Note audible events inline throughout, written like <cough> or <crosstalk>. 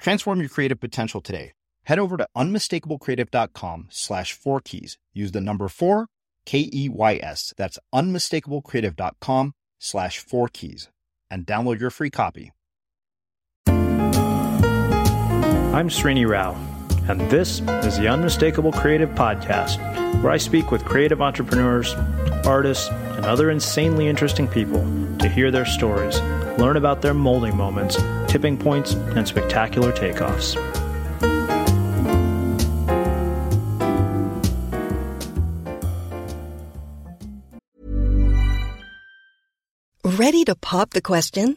Transform your creative potential today. Head over to unmistakablecreative.com slash four keys. Use the number four, K E Y S. That's unmistakablecreative.com slash four keys and download your free copy. I'm Srini Rao, and this is the Unmistakable Creative Podcast, where I speak with creative entrepreneurs, artists, and other insanely interesting people to hear their stories, learn about their molding moments, tipping points, and spectacular takeoffs. Ready to pop the question?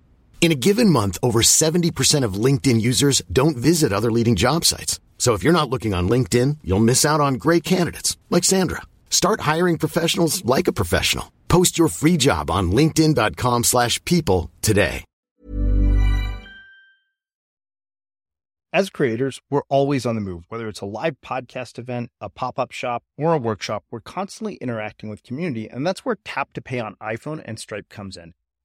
In a given month, over 70% of LinkedIn users don't visit other leading job sites. So if you're not looking on LinkedIn, you'll miss out on great candidates like Sandra. Start hiring professionals like a professional. Post your free job on linkedin.com/people today. As creators, we're always on the move. Whether it's a live podcast event, a pop-up shop, or a workshop, we're constantly interacting with community, and that's where Tap to Pay on iPhone and Stripe comes in.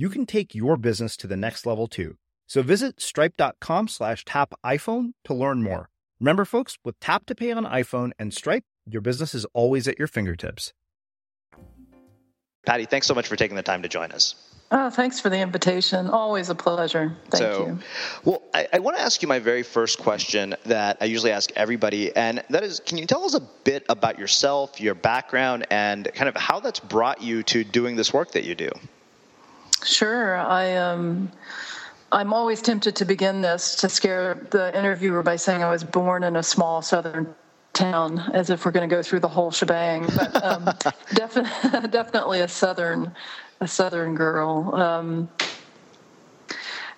you can take your business to the next level too. So visit stripe.com slash tap iPhone to learn more. Remember, folks, with Tap to Pay on iPhone and Stripe, your business is always at your fingertips. Patti, thanks so much for taking the time to join us. Oh, thanks for the invitation. Always a pleasure. Thank so, you. Well, I, I, want to ask you my very first question that I usually ask everybody, and that is can you tell us a bit about yourself, your background, and kind of how that's brought you to doing this work that you do? Sure. I um, I'm always tempted to begin this to scare the interviewer by saying I was born in a small southern town, as if we're going to go through the whole shebang. But um, <laughs> defi- <laughs> definitely a southern a southern girl. Um,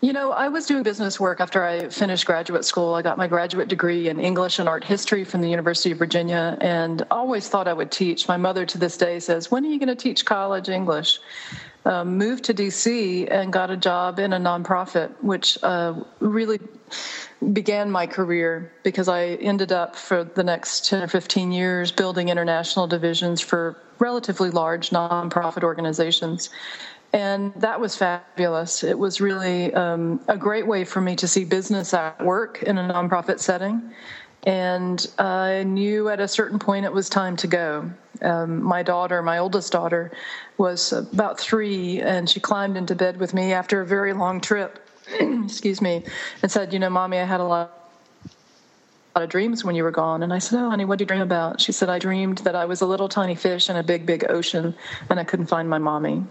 you know, I was doing business work after I finished graduate school. I got my graduate degree in English and art history from the University of Virginia and always thought I would teach. My mother to this day says, When are you going to teach college English? Um, moved to DC and got a job in a nonprofit, which uh, really began my career because I ended up for the next 10 or 15 years building international divisions for relatively large nonprofit organizations. And that was fabulous. It was really um, a great way for me to see business at work in a nonprofit setting. And I knew at a certain point it was time to go. Um, my daughter, my oldest daughter, was about three, and she climbed into bed with me after a very long trip <clears throat> excuse me, and said, You know, mommy, I had a lot of dreams when you were gone. And I said, Oh, honey, what did you dream about? She said, I dreamed that I was a little tiny fish in a big, big ocean and I couldn't find my mommy.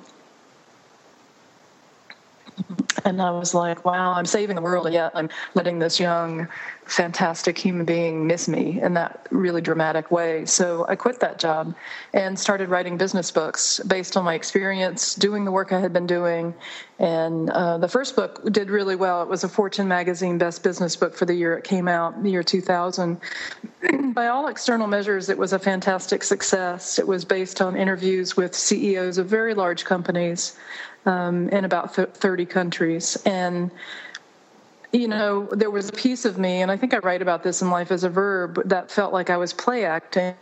And I was like, wow, I'm saving the world, and yet I'm letting this young, fantastic human being miss me in that really dramatic way. So I quit that job and started writing business books based on my experience doing the work I had been doing. And uh, the first book did really well. It was a Fortune magazine best business book for the year it came out, the year 2000. <clears throat> By all external measures, it was a fantastic success. It was based on interviews with CEOs of very large companies um, in about 30 countries. And you know, there was a piece of me, and I think I write about this in Life is a Verb, that felt like I was play acting.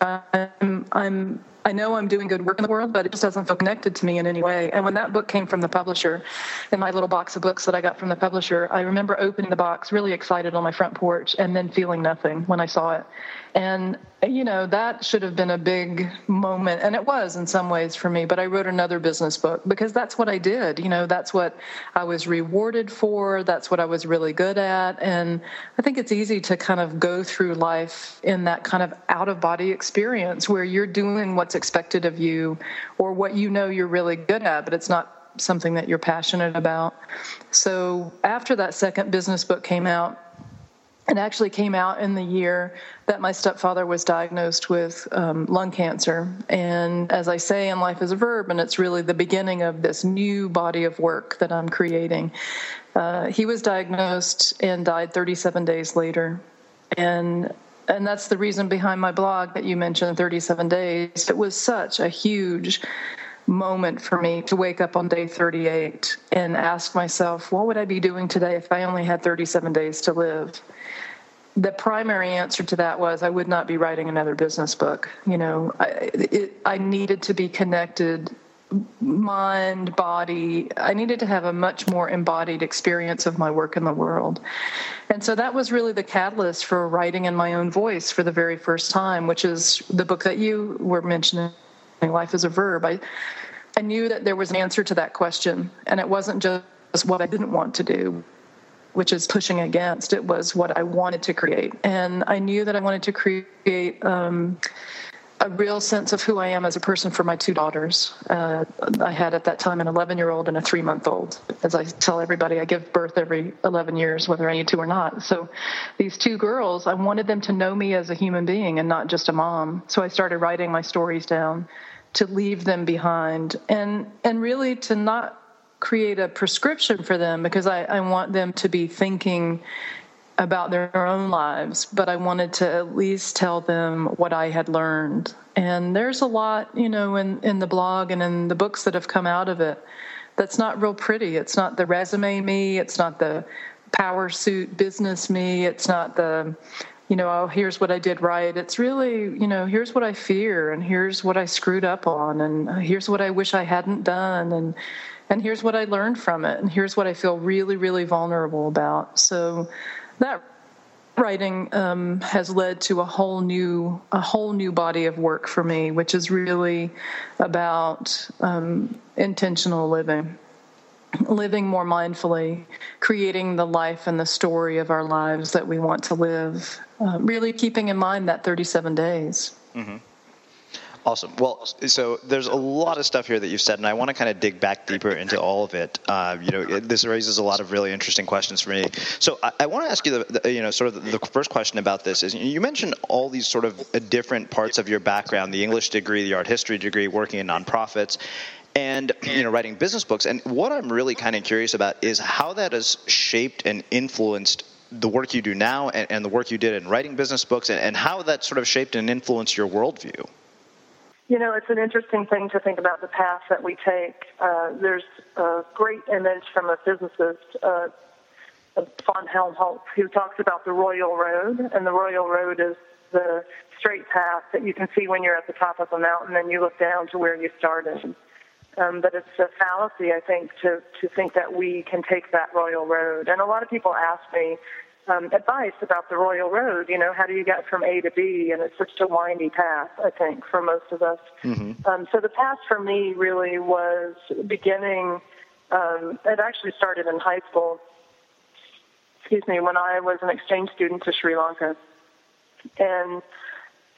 I'm, I'm I know I'm doing good work in the world, but it just doesn't feel connected to me in any way. And when that book came from the publisher, in my little box of books that I got from the publisher, I remember opening the box really excited on my front porch and then feeling nothing when I saw it. And, you know, that should have been a big moment. And it was in some ways for me, but I wrote another business book because that's what I did. You know, that's what I was rewarded for. That's what I was really good at. And I think it's easy to kind of go through life in that kind of out of body experience where you're doing what's expected of you or what you know you're really good at, but it's not something that you're passionate about. So after that second business book came out, it actually came out in the year that my stepfather was diagnosed with um, lung cancer. And as I say in Life is a Verb, and it's really the beginning of this new body of work that I'm creating, uh, he was diagnosed and died 37 days later. And and that's the reason behind my blog that you mentioned 37 days. It was such a huge moment for me to wake up on day 38 and ask myself, what would I be doing today if I only had 37 days to live? The primary answer to that was I would not be writing another business book. You know, I, it, I needed to be connected mind, body. I needed to have a much more embodied experience of my work in the world. And so that was really the catalyst for writing in my own voice for the very first time, which is the book that you were mentioning life is a verb. I, I knew that there was an answer to that question, and it wasn't just what I didn't want to do, which is pushing against. It was what I wanted to create, and I knew that I wanted to create um, a real sense of who I am as a person for my two daughters. Uh, I had at that time an 11 year old and a three month old. As I tell everybody, I give birth every 11 years, whether I need to or not. So these two girls, I wanted them to know me as a human being and not just a mom. So I started writing my stories down to leave them behind and and really to not create a prescription for them because I, I want them to be thinking about their own lives, but I wanted to at least tell them what I had learned. And there's a lot, you know, in, in the blog and in the books that have come out of it that's not real pretty. It's not the resume me, it's not the power suit business me, it's not the you know, oh, here's what I did right. It's really, you know, here's what I fear, and here's what I screwed up on, and here's what I wish I hadn't done, and and here's what I learned from it, and here's what I feel really, really vulnerable about. So that writing um, has led to a whole new a whole new body of work for me, which is really about um, intentional living, living more mindfully, creating the life and the story of our lives that we want to live. Uh, really keeping in mind that 37 days. Mm-hmm. Awesome. Well, so there's a lot of stuff here that you've said, and I want to kind of dig back deeper into all of it. Uh, you know, this raises a lot of really interesting questions for me. So I, I want to ask you, the, the, you know, sort of the, the first question about this is you mentioned all these sort of different parts of your background: the English degree, the art history degree, working in nonprofits, and you know writing business books and what i'm really kind of curious about is how that has shaped and influenced the work you do now and, and the work you did in writing business books and, and, how that sort of shaped and influenced your worldview you know, it's an interesting thing to think about the path that we take. Uh, there's a great image from a physicist, uh, von Helmholtz, who talks about the Royal Road, and the Royal Road is the straight path that you can see when you're at the top of a mountain and you look down to where you started. Um, but it's a fallacy, I think, to, to think that we can take that Royal Road. And a lot of people ask me, um, advice about the Royal Road. You know, how do you get from A to B? And it's such a windy path, I think, for most of us. Mm-hmm. Um, so the path for me really was beginning. Um, it actually started in high school. Excuse me, when I was an exchange student to Sri Lanka, and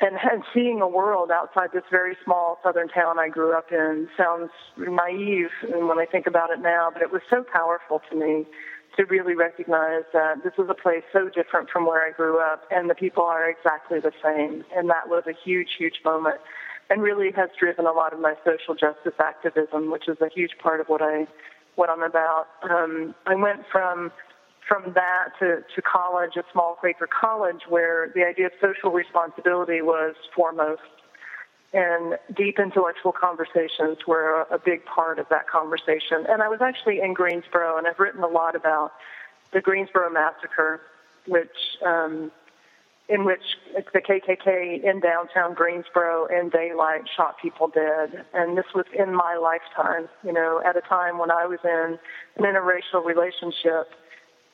and, and seeing a world outside this very small southern town I grew up in sounds naive when I think about it now, but it was so powerful to me to really recognize that this is a place so different from where I grew up, and the people are exactly the same. And that was a huge, huge moment, and really has driven a lot of my social justice activism, which is a huge part of what I what I'm about. Um, I went from from that to, to college, a small Quaker college, where the idea of social responsibility was foremost and deep intellectual conversations were a, a big part of that conversation. And I was actually in Greensboro, and I've written a lot about the Greensboro massacre, which um, in which the KKK in downtown Greensboro in daylight shot people dead. And this was in my lifetime, you know, at a time when I was in an interracial relationship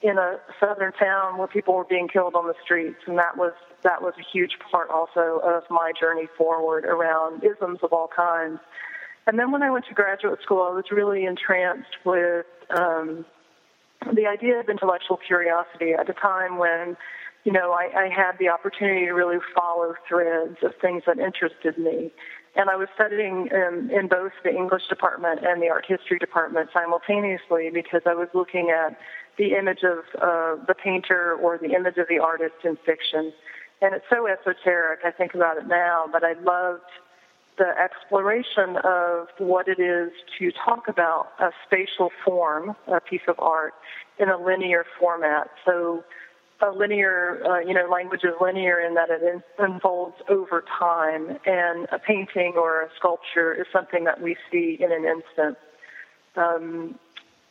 in a southern town where people were being killed on the streets, and that was that was a huge part also of my journey forward around isms of all kinds. And then when I went to graduate school, I was really entranced with um, the idea of intellectual curiosity at a time when, you know, I, I had the opportunity to really follow threads of things that interested me. And I was studying in, in both the English department and the art history department simultaneously because I was looking at the image of uh, the painter or the image of the artist in fiction. And it's so esoteric, I think about it now, but I loved the exploration of what it is to talk about a spatial form, a piece of art, in a linear format. So a linear, uh, you know, language is linear in that it unfolds over time, and a painting or a sculpture is something that we see in an instant. Um,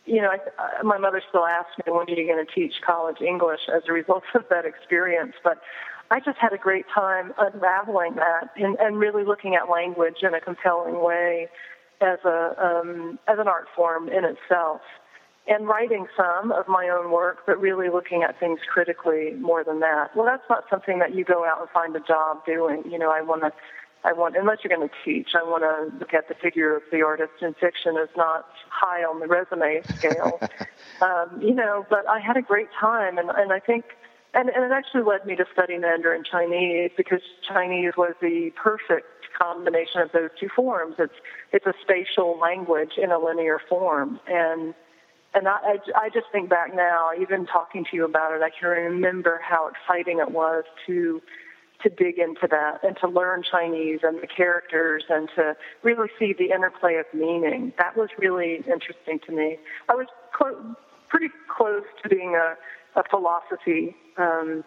you know, I, I, my mother still asks me, when are you going to teach college English as a result of that experience? But I just had a great time unraveling that and, and really looking at language in a compelling way as a um, as an art form in itself, and writing some of my own work, but really looking at things critically more than that. Well, that's not something that you go out and find a job doing. You know, I want to I want, unless you're going to teach, I want to look at the figure of the artist in fiction as not high on the resume scale. <laughs> um, you know, but I had a great time, and, and I think, and, and it actually led me to study Mandarin Chinese because Chinese was the perfect combination of those two forms. It's it's a spatial language in a linear form, and and I, I, I just think back now, even talking to you about it, I can remember how exciting it was to to dig into that and to learn Chinese and the characters and to really see the interplay of meaning. That was really interesting to me. I was clo- pretty close to being a, a philosophy um,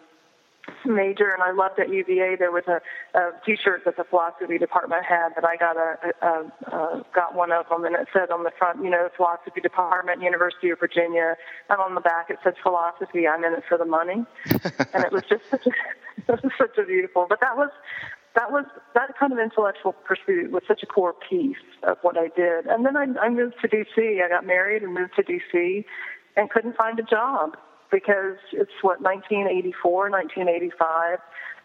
major, and I loved at UVA. There was a, a T-shirt that the philosophy department had that I got a, a, a got one of them, and it said on the front, you know, philosophy department, University of Virginia, and on the back it said philosophy. I'm in it for the money, <laughs> and it was just such a <laughs> it was such a beautiful. But that was that was that kind of intellectual pursuit was such a core piece of what I did. And then I, I moved to DC. I got married and moved to DC, and couldn't find a job because it's what 1984, 1985.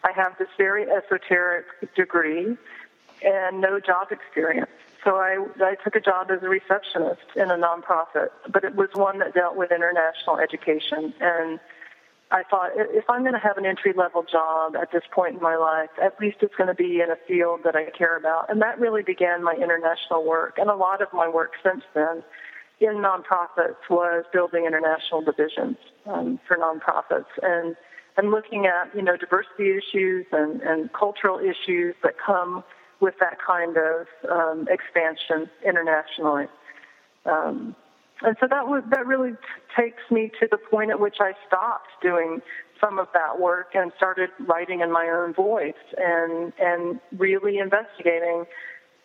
I have this very esoteric degree and no job experience. So I, I took a job as a receptionist in a nonprofit, but it was one that dealt with international education. And I thought if I'm going to have an entry level job at this point in my life, at least it's going to be in a field that I care about. And that really began my international work. And a lot of my work since then in nonprofits was building international divisions um, for nonprofits and and looking at you know diversity issues and, and cultural issues that come with that kind of um, expansion internationally. Um, and so that was that really takes me to the point at which I stopped doing some of that work and started writing in my own voice and and really investigating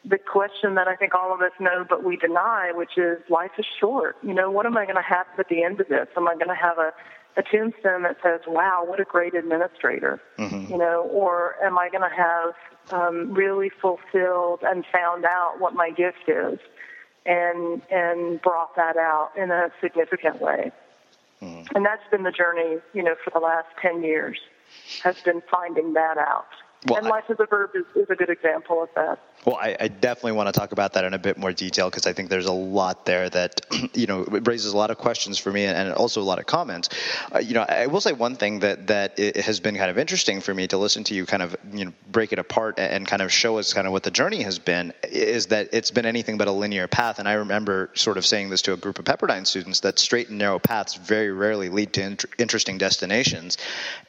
the question that I think all of us know but we deny, which is life is short. You know, what am I going to have at the end of this? Am I going to have a a tombstone that says, "Wow, what a great administrator," mm-hmm. you know, or am I going to have um, really fulfilled and found out what my gift is, and and brought that out in a significant way? Mm-hmm. And that's been the journey, you know, for the last ten years, has been finding that out. Well, and life as a verb is, is a good example of that. Well, I, I, definitely want to talk about that in a bit more detail because I think there's a lot there that <clears throat> you know raises a lot of questions for me and also a lot of comments. Uh, you know, I will say one thing that that has been kind of interesting for me to listen to you kind of you know break it apart and kind of show us kind of what the journey has been is that it's been anything but a linear path. And I remember sort of saying this to a group of Pepperdine students that straight and narrow paths very rarely lead to int- interesting destinations,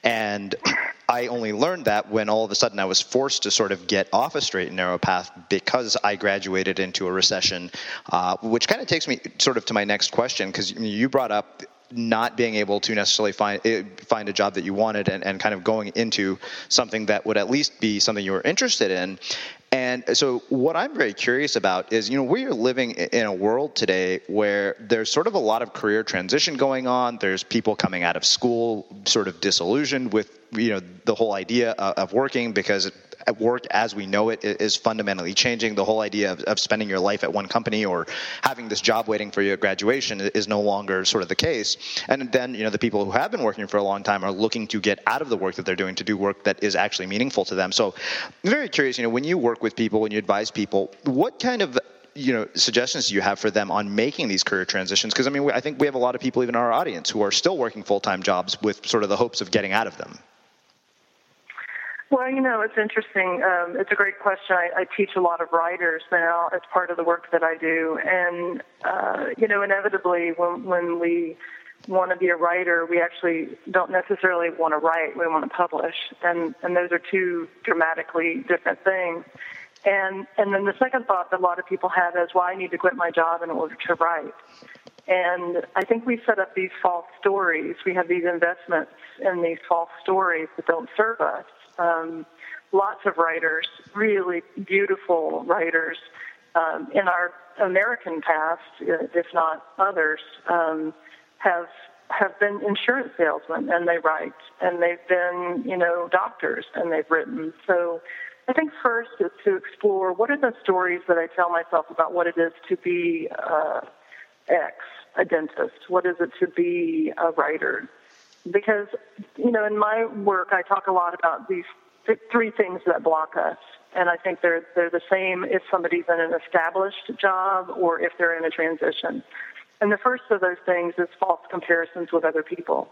and <clears throat> I only learned that when all of a sudden I was forced to sort of get off a straight and narrow path because I graduated into a recession, uh, which kind of takes me sort of to my next question because you brought up not being able to necessarily find eh, find a job that you wanted and, and kind of going into something that would at least be something you were interested in and so, what I'm very curious about is, you know, we are living in a world today where there's sort of a lot of career transition going on. There's people coming out of school sort of disillusioned with, you know, the whole idea of working because work as we know it is fundamentally changing. The whole idea of, of spending your life at one company or having this job waiting for you at graduation is no longer sort of the case. And then, you know, the people who have been working for a long time are looking to get out of the work that they're doing to do work that is actually meaningful to them. So I'm very curious, you know, when you work with people, when you advise people, what kind of you know suggestions do you have for them on making these career transitions because i mean i think we have a lot of people even in our audience who are still working full-time jobs with sort of the hopes of getting out of them well, you know, it's interesting. Um, it's a great question. I, I teach a lot of writers now as part of the work that I do, and uh, you know, inevitably, when when we want to be a writer, we actually don't necessarily want to write. We want to publish, and and those are two dramatically different things. And and then the second thought that a lot of people have is, well, I need to quit my job in order to write. And I think we set up these false stories. We have these investments in these false stories that don't serve us um, lots of writers, really beautiful writers um, in our American past, if not others, um, have have been insurance salesmen and they write, and they've been you know doctors and they've written. So I think first is to explore what are the stories that I tell myself about what it is to be uh, X, a dentist. What is it to be a writer? Because you know in my work I talk a lot about these th- three things that block us, and I think they're they're the same if somebody's in an established job or if they're in a transition. And the first of those things is false comparisons with other people.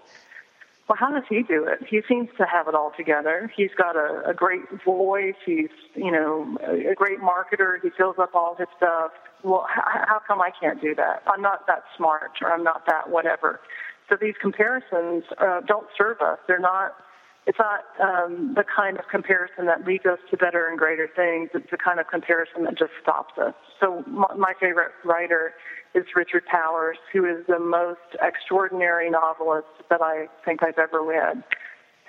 Well, how does he do it? He seems to have it all together. He's got a, a great voice. He's, you know, a, a great marketer. He fills up all his stuff. Well, how, how come I can't do that? I'm not that smart, or I'm not that whatever. So these comparisons uh, don't serve us. They're not. It's not um, the kind of comparison that leads us to better and greater things. It's the kind of comparison that just stops us. So my, my favorite writer is Richard Powers, who is the most extraordinary novelist that I think I've ever read.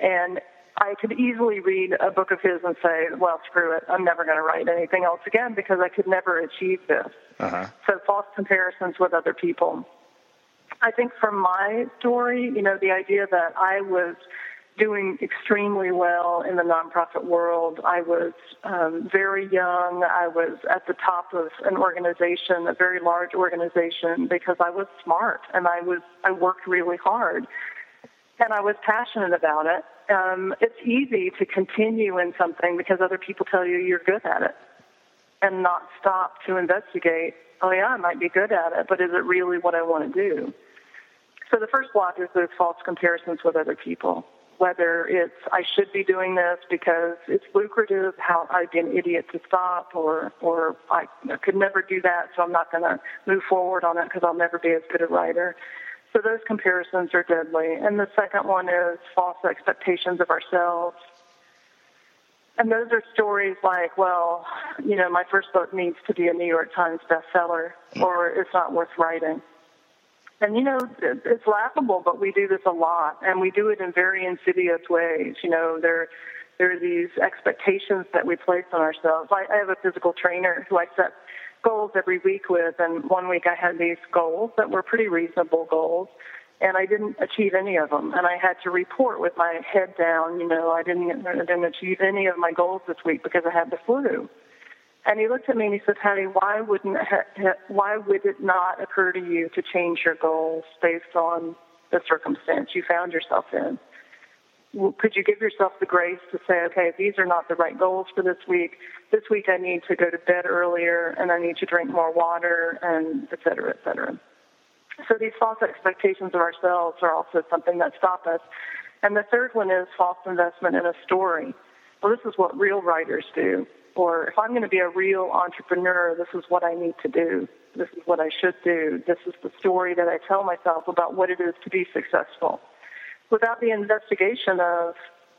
And I could easily read a book of his and say, well, screw it. I'm never going to write anything else again because I could never achieve this. Uh-huh. So false comparisons with other people. I think from my story, you know, the idea that I was doing extremely well in the nonprofit world. I was um, very young. I was at the top of an organization, a very large organization, because I was smart and I was I worked really hard. and I was passionate about it. Um, it's easy to continue in something because other people tell you you're good at it and not stop to investigate. Oh yeah, I might be good at it, but is it really what I want to do? So the first block is those false comparisons with other people. Whether it's I should be doing this because it's lucrative, how I'd be an idiot to stop, or or I could never do that, so I'm not going to move forward on it because I'll never be as good a writer. So those comparisons are deadly. And the second one is false expectations of ourselves. And those are stories like, well, you know, my first book needs to be a New York Times bestseller, or it's not worth writing. And you know, it's laughable, but we do this a lot, and we do it in very insidious ways. You know, there there are these expectations that we place on ourselves. I, I have a physical trainer who I set goals every week with, and one week I had these goals that were pretty reasonable goals, and I didn't achieve any of them, and I had to report with my head down. You know, I didn't I didn't achieve any of my goals this week because I had the flu. And he looked at me and he said, "Patti, why wouldn't why would it not occur to you to change your goals based on the circumstance you found yourself in? Could you give yourself the grace to say, okay, these are not the right goals for this week. This week I need to go to bed earlier and I need to drink more water and et cetera, et cetera. So these false expectations of ourselves are also something that stop us. And the third one is false investment in a story. Well, this is what real writers do. Or if I'm going to be a real entrepreneur, this is what I need to do. This is what I should do. This is the story that I tell myself about what it is to be successful. Without the investigation of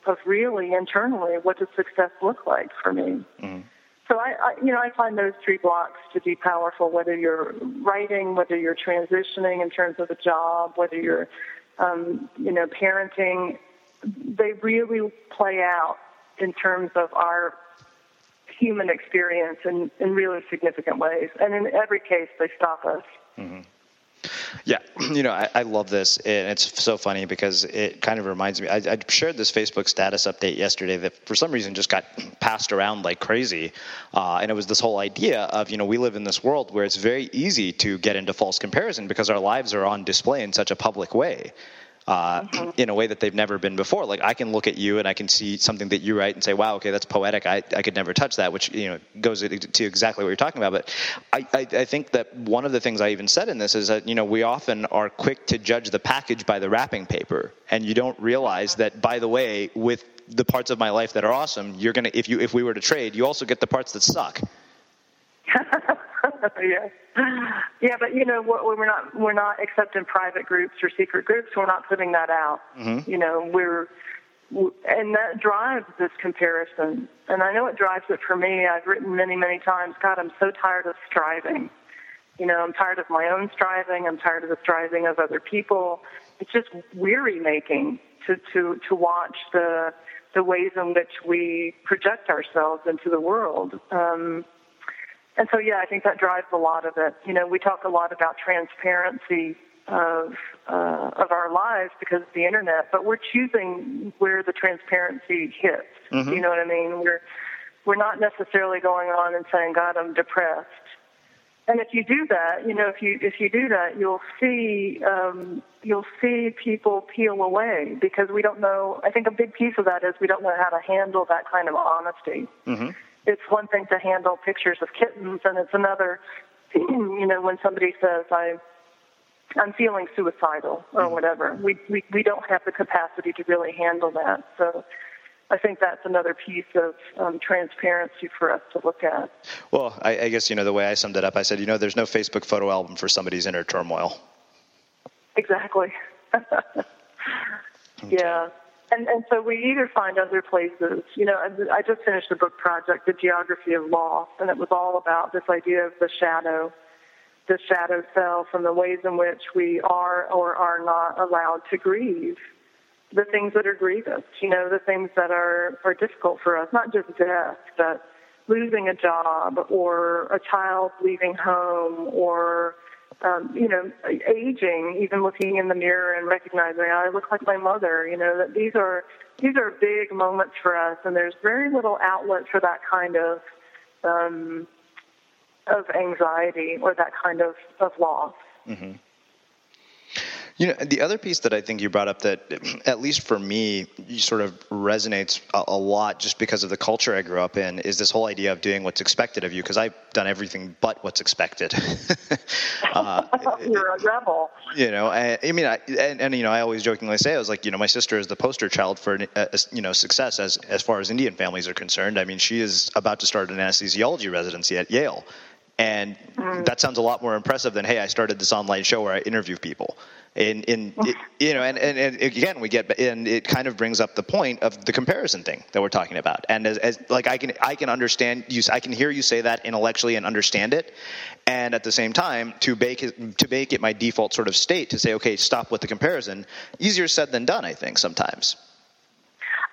of really internally what does success look like for me. Mm-hmm. So I, I, you know, I find those three blocks to be powerful. Whether you're writing, whether you're transitioning in terms of a job, whether you're, um, you know, parenting, they really play out in terms of our human experience in, in really significant ways. And in every case, they stop us. Mm-hmm. Yeah, <clears throat> you know, I, I, love this, and it's so funny because it kind of reminds me. I, I, shared this Facebook status update yesterday that, for some reason, just got <clears throat> passed around like crazy, uh, and it was this whole idea of you know we live in this world where it's very easy to get into false comparison because our lives are on display in such a public way uh, mm-hmm. in a way that they've never been before. Like I can look at you and I can see something that you write and say, "Wow, okay, that's poetic. I, I could never touch that," which you know goes to exactly what you're talking about. But I, I, I think that one of the things I even said in this is that you know we often are quick to judge the package by the wrapping paper, and you don't realize that by the way, with the parts of my life that are awesome, you're gonna if you if we were to trade, you also get the parts that suck. <laughs> yeah, <gasps> yeah, but you know, we're not we're not except in private groups or secret groups. We're not putting that out. Mm-hmm. You know, we're and that drives this comparison. And I know it drives it for me. I've written many, many times. God, I'm so tired of striving. You know, I'm tired of my own striving. I'm tired of the striving of other people. It's just weary making to to to watch the the ways in which we project ourselves into the world. Um, and so, yeah, I think that drives a lot of it. You know, we talk a lot about transparency of uh, of our lives because of the internet, but we're choosing where the transparency hits. Mm-hmm. You know what I mean? We're we're not necessarily going on and saying, "God, I'm depressed." And if you do that, you know, if you if you do that, you'll see um, you'll see people peel away because we don't know. I think a big piece of that is we don't know how to handle that kind of honesty. Mm-hmm it's one thing to handle pictures of kittens, and it's another, <clears throat> you know, when somebody says, I, I'm feeling suicidal or mm-hmm. whatever. We, we, we don't have the capacity to really handle that. So I think that's another piece of um, transparency for us to look at. Well, I, I guess, you know, the way I summed it up, I said, you know, there's no Facebook photo album for somebody's inner turmoil. Exactly. <laughs> okay. Yeah. And, and so we either find other places, you know, I just finished a book project, The Geography of Loss, and it was all about this idea of the shadow, the shadow self, and the ways in which we are or are not allowed to grieve the things that are grievous, you know, the things that are, are difficult for us, not just death, but losing a job or a child leaving home or um, you know, aging, even looking in the mirror and recognizing I look like my mother. You know that these are these are big moments for us, and there's very little outlet for that kind of um, of anxiety or that kind of of loss. Mm-hmm. You know, the other piece that I think you brought up that, <clears throat> at least for me, sort of resonates a, a, lot just because of the culture I grew up in is this whole idea of doing what's expected of you because I've done everything but what's expected. <laughs> uh, <laughs> You're a rebel. You know, I, I mean, I, and, and, you know, I always jokingly say I was like, you know, my sister is the poster child for uh, you know success as as far as Indian families are concerned. I mean, she is about to start an anesthesiology residency at Yale. And mm. that sounds a lot more impressive than, hey, I started this online show where I interview people. In, in it, you know, and, and, and, again, we get, and it kind of brings up the point of the comparison thing that we're talking about. And as, as like I can, I can understand you, I can hear you say that intellectually and understand it. And at the same time, to make it, to make it my default sort of state to say, okay, stop with the comparison, easier said than done, I think, sometimes.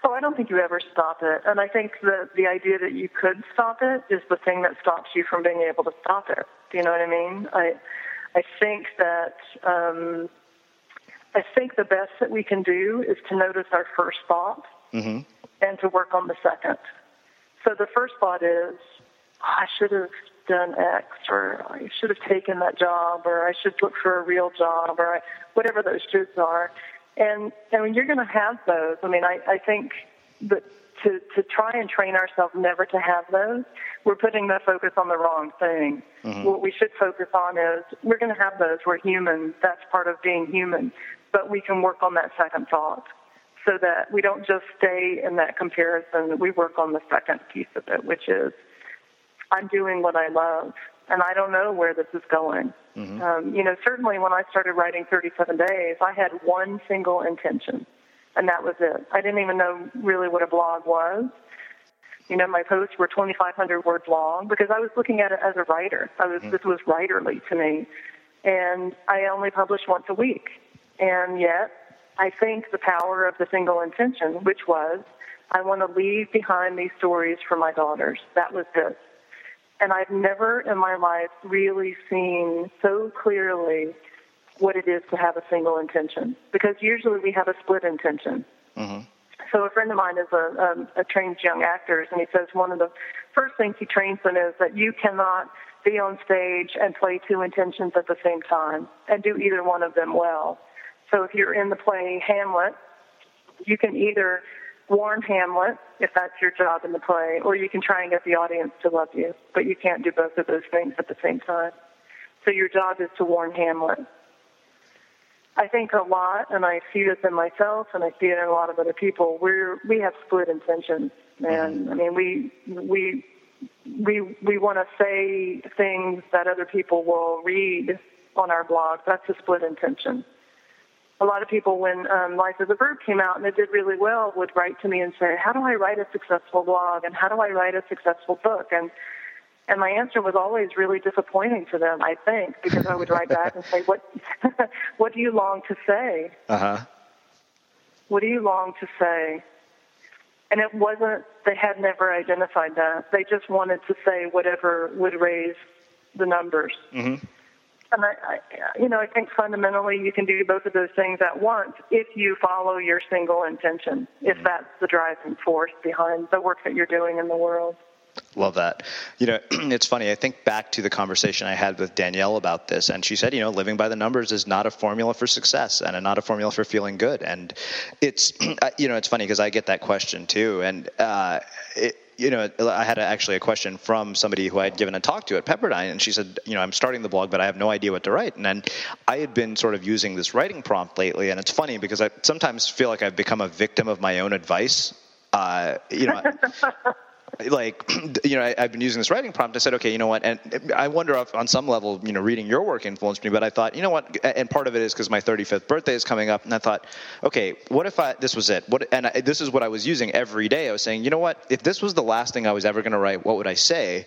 Oh, I don't think you ever stop it. And I think that the idea that you could stop it is the thing that stops you from being able to stop it. Do you know what I mean? I, I think that, um, I think the best that we can do is to notice our first thought mm-hmm. and to work on the second. So the first thought is, oh, I should have done X, or I should have taken that job, or I should look for a real job, or I, whatever those shoulds are. And I mean, you're going to have those. I mean, I, I think that to, to try and train ourselves never to have those, we're putting the focus on the wrong thing. Mm-hmm. What we should focus on is we're going to have those. We're human. That's part of being human but we can work on that second thought so that we don't just stay in that comparison. We work on the second piece of it, which is I'm doing what I love, and I don't know where this is going. Mm-hmm. Um, you know, certainly when I started writing 37 Days, I had one single intention, and that was it. I didn't even know really what a blog was. You know, my posts were 2,500 words long because I was looking at it as a writer. I was mm-hmm. this was writerly to me, and I only published once a week. And yet, I think the power of the single intention, which was, I want to leave behind these stories for my daughters. That was it. And I've never in my life really seen so clearly what it is to have a single intention. Because usually we have a split intention. Mm-hmm. So a friend of mine is a, a, a trained young actor, and he says one of the first things he trains them is that you cannot be on stage and play two intentions at the same time and do either one of them well. So if you're in the play Hamlet, you can either warn Hamlet, if that's your job in the play, or you can try and get the audience to love you. But you can't do both of those things at the same time. So your job is to warn Hamlet. I think a lot, and I see this in myself, and I see it in a lot of other people. We're we have split intentions, and mm-hmm. I mean we we we we want to say things that other people will read on our blog. That's a split intention a lot of people, when um, Life is a Verb came out and it did really well, would write to me and say, "How do I write a successful blog? And how do I write a successful book?" And and my answer was always really disappointing to them. I think because I would write back and say, "What <laughs> What do you long to say? Uh huh. What do you long to say?" And it wasn't. They had never identified that. They just wanted to say whatever would raise the numbers. Mm-hmm. And I, I, you know, I think fundamentally you can do both of those things at once if you follow your single intention, if mm-hmm. that's the driving force behind the work that you're doing in the world. Love that. You know, <clears throat> it's funny. I think back to the conversation I had with Danielle about this, and she said, you know, living by the numbers is not a formula for success and not a formula for feeling good. And it's, <clears throat> you know, it's funny because I get that question too. And uh, it, you know, I had a, actually a question from somebody who I had given a talk to at Pepperdine, and she said, you know, I'm starting the blog, but I have no idea what to write. And then I had been sort of using this writing prompt lately, and it's funny because I sometimes feel like I've become a victim of my own advice. Uh, you know, <laughs> like <clears throat> you know I, have been using this writing prompt. I said okay you know what? And i wonder if on some level you know reading your work influenced me but i thought you know what? And part of it is because my 35th birthday is coming up and i thought okay what if i this was it? What and I, this is what i was using every day. I was saying you know what? If this was the last thing i was ever going to write what would i say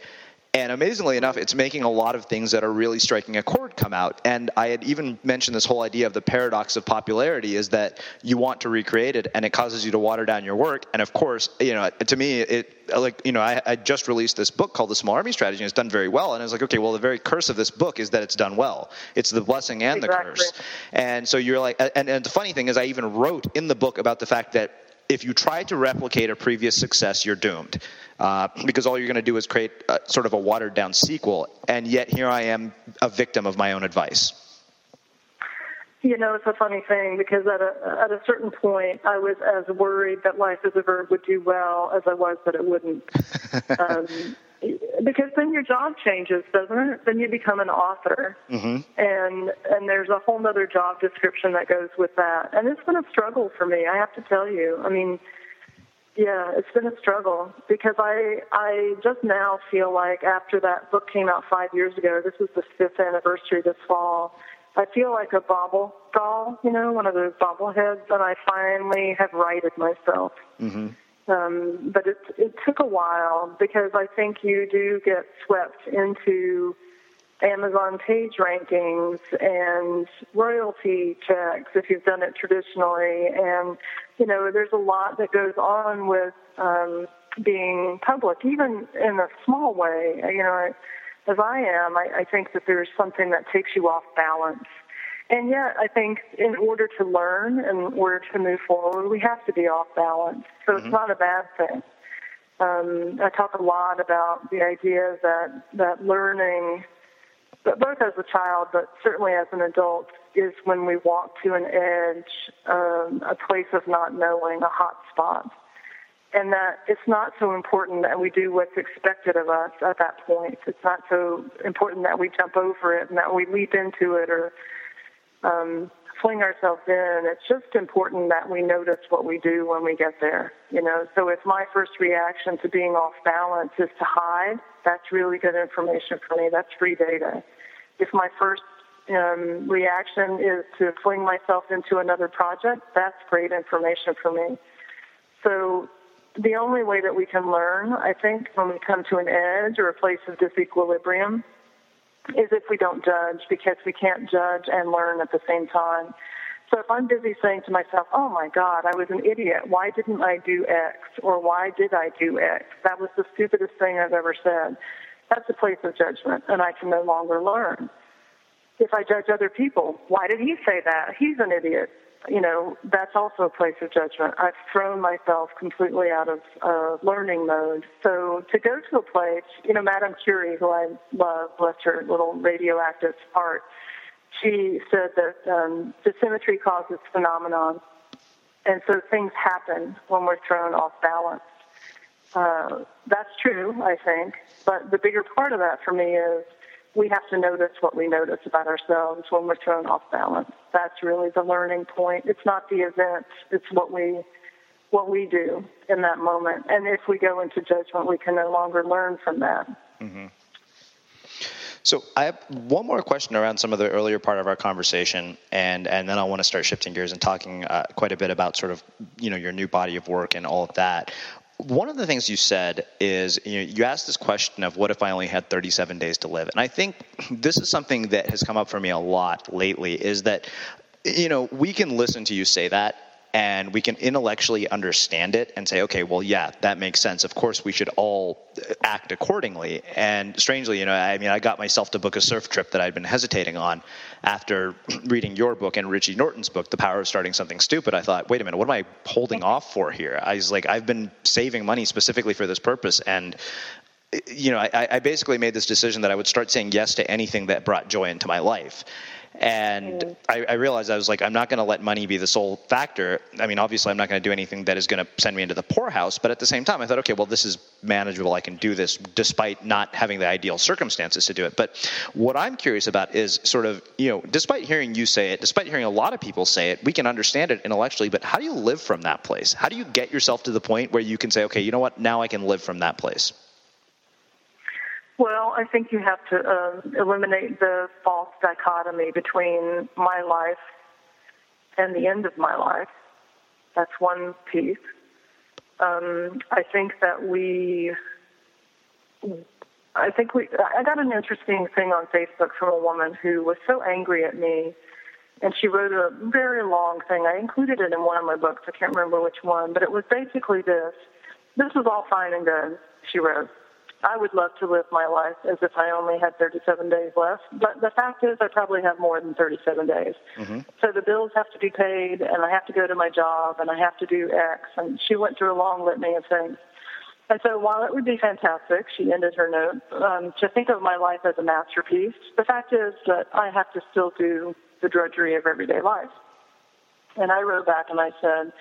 and amazingly enough, it's making a lot of things that are really striking a chord come out. And I had even mentioned this whole idea of the paradox of popularity is that you want to recreate it and it causes you to water down your work. And of course, you know, to me, it like, you know, I, I just released this book called The Small Army Strategy and it's done very well. And I was like, okay, well, the very curse of this book is that it's done well. It's the blessing and exactly. the curse. And so you're like, and, and the funny thing is I even wrote in the book about the fact that if you try to replicate a previous success, you're doomed. Uh, because all you're going to do is create a, sort of a watered down sequel. And yet here I am, a victim of my own advice. You know, it's a funny thing because at a at a certain point, I was as worried that life as a verb would do well as I was that it wouldn't. <laughs> um, because then your job changes, doesn't it? Then you become an author, mm-hmm. and and there's a whole other job description that goes with that. And it's been a struggle for me. I have to tell you. I mean, yeah, it's been a struggle because I I just now feel like after that book came out five years ago, this is the fifth anniversary this fall. I feel like a bobble doll, you know, one of those bobbleheads, and I finally have righted myself. Mm-hmm. Um, but it it took a while because I think you do get swept into Amazon page rankings and royalty checks if you've done it traditionally. And, you know, there's a lot that goes on with um, being public, even in a small way. You know, as I am, I, I think that there's something that takes you off balance. And yet, I think in order to learn and in order to move forward, we have to be off balance. So mm-hmm. it's not a bad thing. Um, I talk a lot about the idea that that learning but both as a child, but certainly as an adult, is when we walk to an edge, um, a place of not knowing, a hot spot. And that it's not so important that we do what's expected of us at that point. It's not so important that we jump over it and that we leap into it or um, fling ourselves in. It's just important that we notice what we do when we get there. You know, so if my first reaction to being off balance is to hide, that's really good information for me. That's free data if my first um, reaction is to fling myself into another project, that's great information for me. So the only way that we can learn, I think, when we come to an edge or a place of disequilibrium, is if we don't judge, because we can't judge and learn at the same time. So if I'm busy saying to myself, oh my God, I was an idiot. Why didn't I do X? Or why did I do X? That was the stupidest thing I've ever said. That's a place of judgment, and I can no longer learn if I judge other people, why did he say that? He's an idiot. You know, that's also a place of judgment. I've thrown myself completely out of uh, learning mode. So to go to a place, you know, Madame Curie, who I love, bless her little radioactive heart, she said that um, dissymmetry causes phenomenon. And so things happen when we're thrown off balance. Uh, that's true, I think. But the bigger part of that for me is we have to notice what we notice about ourselves when we're thrown off balance. That's really the learning point. It's not the event, it's what we what we do in that moment. And if we go into judgment, we can no longer learn from that. Mm-hmm. So I have one more question around some of the earlier part of our conversation, and and then I want to start shifting gears and talking uh, quite a bit about sort of you know your new body of work and all of that one of the things you said is you, know, you asked this question of what if I only had 37 days to live? And I think <clears throat> this is something that has come up for me a lot lately is that, you know, we can listen to you say that and we can intellectually understand it and say, okay, well, yeah, that makes sense. Of course, we should all act accordingly. And strangely, you know, I mean, I got myself to book a surf trip that I'd been hesitating on after <clears throat> reading your book and Richie Norton's book, The Power of Starting Something Stupid. I thought, wait a minute, what am I holding off for here? I was like, I've been saving money specifically for this purpose, and you know, I, I basically made this decision that I would start saying yes to anything that brought joy into my life. And mm. I, I, realized I was like, I'm not going to let money be the sole factor. I mean, obviously, I'm not going to do anything that is going to send me into the poorhouse. But at the same time, I thought, okay, well, this is manageable. I can do this despite not having the ideal circumstances to do it. But what I'm curious about is sort of, you know, despite hearing you say it, despite hearing a lot of people say it, we can understand it intellectually. But how do you live from that place? How do you get yourself to the point where you can say, okay, you know what, now I can live from that place? Well, I think you have to um, eliminate the false dichotomy between my life and the end of my life. That's one piece. Um, I think that we, I think we, I got an interesting thing on Facebook from a woman who was so angry at me, and she wrote a very long thing. I included it in one of my books. I can't remember which one, but it was basically this. This is all fine and good, she wrote. I would love to live my life as if I only had 37 days left. But the fact is, I probably have more than 37 days. Mm-hmm. So the bills have to be paid, and I have to go to my job, and I have to do X. And she went through a long litany of things. And so while it would be fantastic, she ended her note, um, to think of my life as a masterpiece, the fact is that I have to still do the drudgery of everyday life. And I wrote back and I said,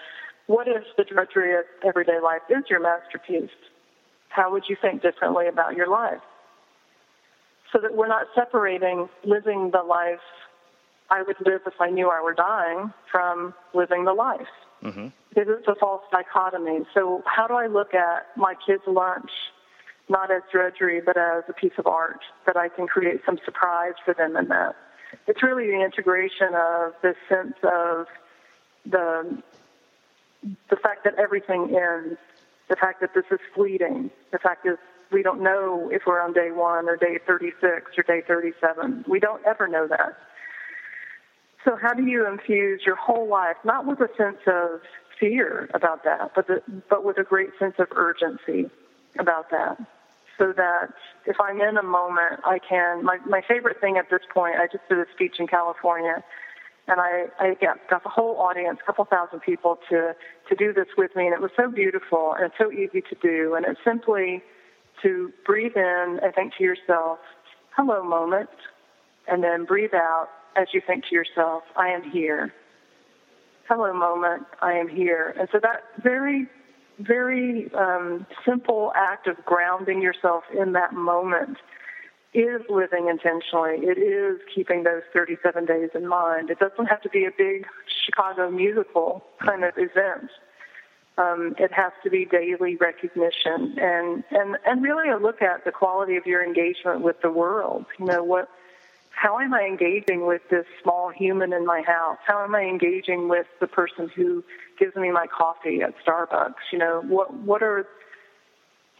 what if the drudgery of everyday life is your masterpiece? How would you think differently about your life? So that we're not separating living the life I would live if I knew I were dying from living the life. Mm-hmm. Because it's a false dichotomy. So how do I look at my kids' lunch not as drudgery, but as a piece of art that I can create some surprise for them in that? It's really the integration of this sense of the the fact that everything ends, the fact that this is fleeting, the fact that we don't know if we're on day one or day 36 or day 37. We don't ever know that. So how do you infuse your whole life, not with a sense of fear about that, but the, but with a great sense of urgency about that, so that if I'm in a moment, I can. My my favorite thing at this point, I just did a speech in California, and I I got, the whole audience, a couple thousand people to to do this with me, and it was so beautiful and so easy to do, and it's simply to breathe in and think to yourself, "Hello, moment," and then breathe out as you think to yourself, I am here. Hello, moment, I am here. And so that very, very um, simple act of grounding yourself in that moment is living intentionally. It is keeping those 37 days in mind. It doesn't have to be a big Chicago musical kind of event. Um, it has to be daily recognition and, and, and really a look at the quality of your engagement with the world. You know, what, how am I engaging with this small human in my house? How am I engaging with the person who gives me my coffee at Starbucks? You know, what what are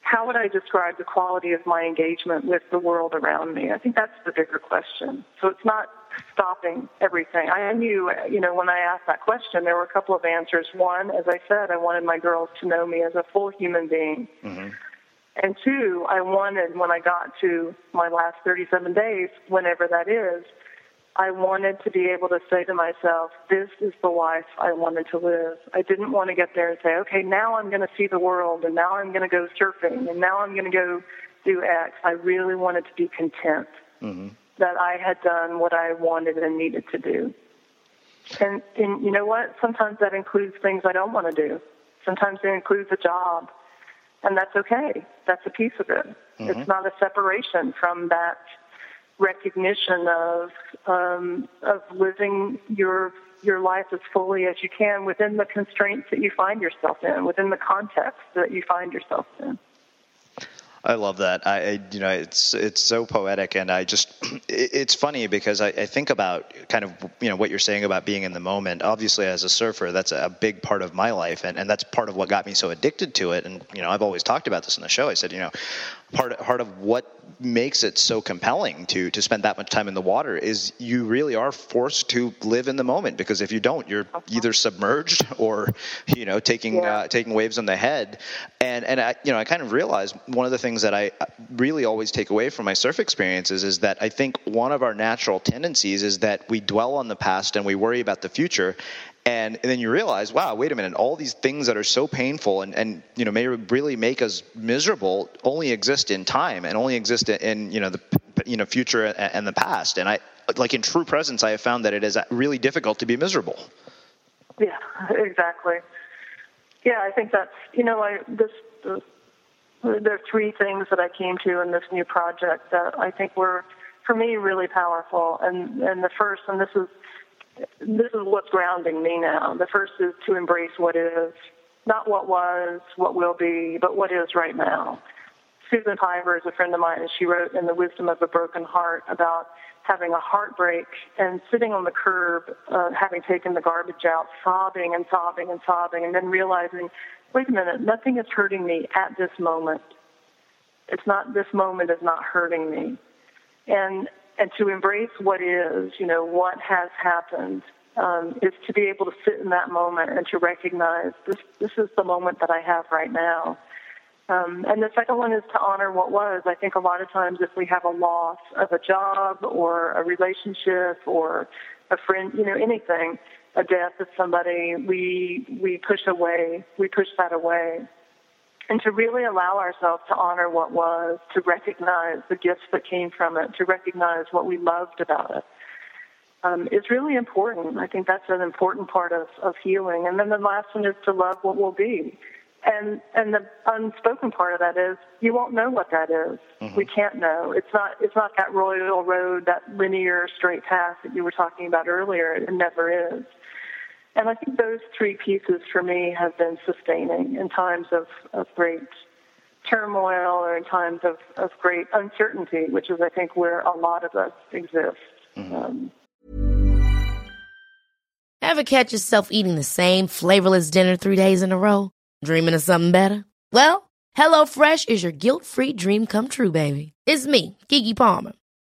how would I describe the quality of my engagement with the world around me? I think that's the bigger question. So it's not stopping everything. I knew, you know, when I asked that question, there were a couple of answers. One, as I said, I wanted my girls to know me as a full human being. Mm-hmm. And two, I wanted, when I got to my last 37 days, whenever that is, I wanted to be able to say to myself, this is the life I wanted to live. I didn't want to get there and say, okay, now I'm going to see the world, and now I'm going to go surfing, and now I'm going to go do X. I really wanted to be content mm-hmm. that I had done what I wanted and needed to do. And, and you know what? Sometimes that includes things I don't want to do. Sometimes it includes a job and that's okay. That's a piece of it. Mm-hmm. It's not a separation from that recognition of um, of living your your life as fully as you can within the constraints that you find yourself in, within the context that you find yourself in. I love that. I, you know, it's it's so poetic, and I just, <clears throat> it's funny because I, I, think about kind of, you know, what you're saying about being in the moment. Obviously, as a surfer, that's a big part of my life, and, and that's part of what got me so addicted to it. And you know, I've always talked about this in the show. I said, you know, part part of what makes it so compelling to to spend that much time in the water is you really are forced to live in the moment because if you don't you're either submerged <laughs> or you know taking yeah. uh, taking waves on the head. And and I you know I kind of realized one of the things that I really always take away from my surf experiences is that I think one of our natural tendencies is that we dwell on the past and we worry about the future and, and, then you realize, wow, wait a minute, all these things that are so painful and, and you know may really make us miserable only exist in time and only exist in you know the you know future and the past. And I like in true presence, I have found that it is really difficult to be miserable. Yeah, exactly. Yeah, I think that's you know I this. Uh, there are three things that I came to in this new project that I think were, for me, really powerful. And and the first, and this is this is what's grounding me now. The first is to embrace what is, not what was, what will be, but what is right now. Susan Piver is a friend of mine, and she wrote in The Wisdom of a Broken Heart about having a heartbreak and sitting on the curb, uh, having taken the garbage out, sobbing and sobbing and sobbing, and then realizing, wait a minute, nothing is hurting me at this moment. It's not, this moment is not hurting me. And and to embrace what is, you know, what has happened, um, is to be able to sit in that moment and to recognize this, this is the moment that I have right now. Um, and the second one is to honor what was. I think a lot of times if we have a loss of a job or a relationship or a friend, you know, anything, a death of somebody, we we push away, we push that away. And to really allow ourselves to honor what was, to recognize the gifts that came from it, to recognize what we loved about it. Um, is really important. I think that's an important part of, of healing. And then the last one is to love what will be. And and the unspoken part of that is you won't know what that is. Mm-hmm. We can't know. It's not it's not that royal road, that linear straight path that you were talking about earlier. It never is. And I think those three pieces for me have been sustaining in times of, of great turmoil or in times of, of great uncertainty, which is, I think, where a lot of us exist. Mm-hmm. Um, Ever catch yourself eating the same flavorless dinner three days in a row? Dreaming of something better? Well, HelloFresh is your guilt free dream come true, baby. It's me, Keke Palmer.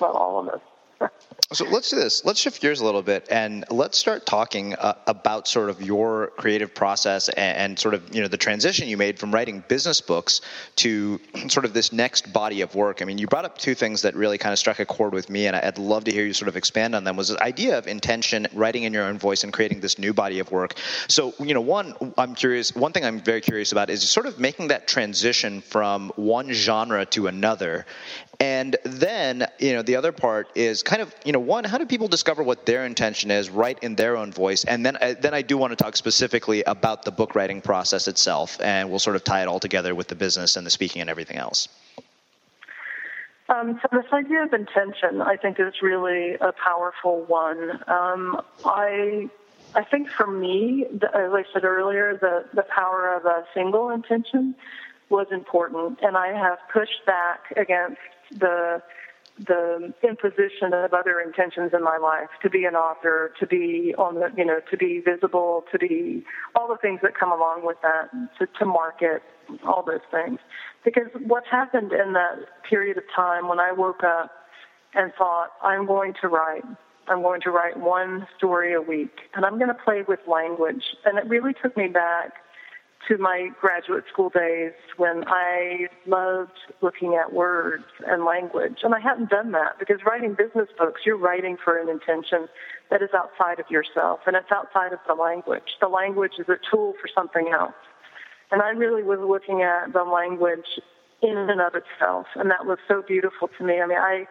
Well, all of us. <laughs> So let's do this. Let's shift gears a little bit and let's start talking uh, about sort of your creative process and, and, sort of you know the transition you made from writing business books to <clears throat> sort of this next body of work. I mean, you brought up two things that really kind of struck a chord with me, and I'd love to hear you sort of expand on them. Was this idea of intention, writing in your own voice, and creating this new body of work. So you know, one I'm curious. One thing I'm very curious about is sort of making that transition from one genre to another, and then, you know, the other part is kind of, you know, one, how do people discover what their intention is, write in their own voice? And then, uh, then I do want to talk specifically about the book writing process itself, and we'll sort of tie it all together with the business and the speaking and everything else. Um, so this idea of intention, I think, is really a powerful one. Um, I, I think for me, the, as I said earlier, the the power of a single intention was important, and I have pushed back against the the imposition of other intentions in my life to be an author, to be on the, you know, to be visible, to be all the things that come along with that, to, to market, all those things. Because what happened in that period of time when I woke up and thought, I'm going to write, I'm going to write one story a week, and I'm going to play with language. And it really took me back to my graduate school days when I loved looking at words and language. And I hadn't done that because writing business books, you're writing for an intention that is outside of yourself and it's outside of the language. The language is a tool for something else. And I really was looking at the language in and of itself, and that was so beautiful to me. I mean, I,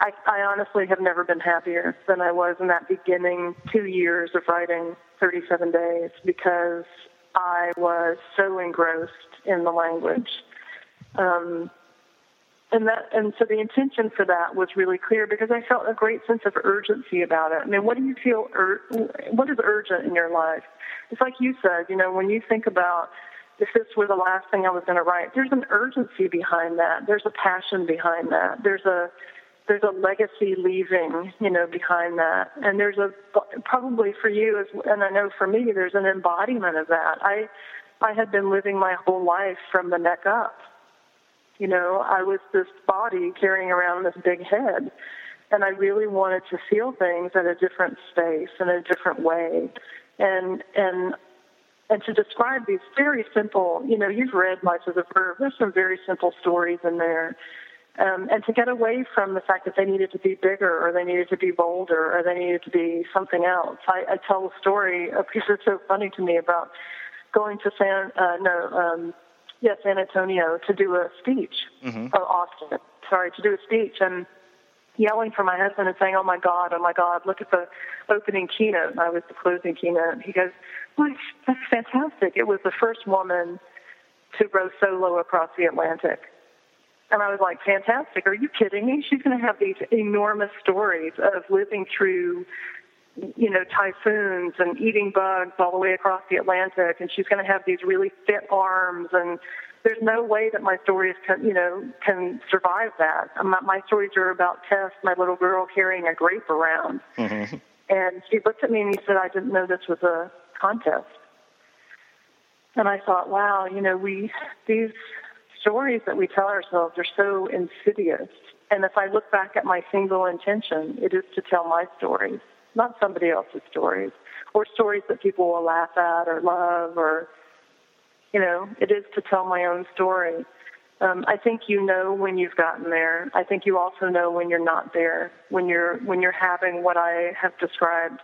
I, I honestly have never been happier than I was in that beginning two years of writing 37 days because I was so engrossed in the language. Um, and that, and so the intention for that was really clear because I felt a great sense of urgency about it. I mean, what do you feel? Ur- what is urgent in your life? It's like you said. You know, when you think about if this were the last thing I was going to write, there's an urgency behind that. There's a passion behind that. There's a there's a legacy leaving, you know, behind that. And there's a probably for you, and I know for me, there's an embodiment of that. I I had been living my whole life from the neck up. You know, I was this body carrying around this big head, and I really wanted to feel things at a different space in a different way. And and and to describe these very simple, you know, you've read Life is a Verb. There's some very simple stories in there um, and to get away from the fact that they needed to be bigger or they needed to be bolder or they needed to be something else. I, I tell a story a piece that's so funny to me about going to San uh, no um, yeah San Antonio to do a speech mm-hmm. or Austin sorry to do a speech and yelling for my husband and saying, "Oh my God, oh my God, look at the opening keynote." I was the closing keynote. He goes, well, "That's fantastic! It was the first woman to row solo across the Atlantic." And I was like, fantastic. Are you kidding me? She's going to have these enormous stories of living through, you know, typhoons and eating bugs all the way across the Atlantic. And she's going to have these really fit arms. And there's no way that my stories can, you know, can survive that. My, my stories are about Tess, my little girl carrying a grape around. Mm-hmm. And she looked at me and he said, I didn't know this was a contest. And I thought, wow, you know, we, these, stories that we tell ourselves are so insidious. And if I look back at my single intention, it is to tell my stories, not somebody else's stories, or stories that people will laugh at or love, or, you know, it is to tell my own story. Um, I think you know when you've gotten there. I think you also know when you're not there, when you're when you're having what I have described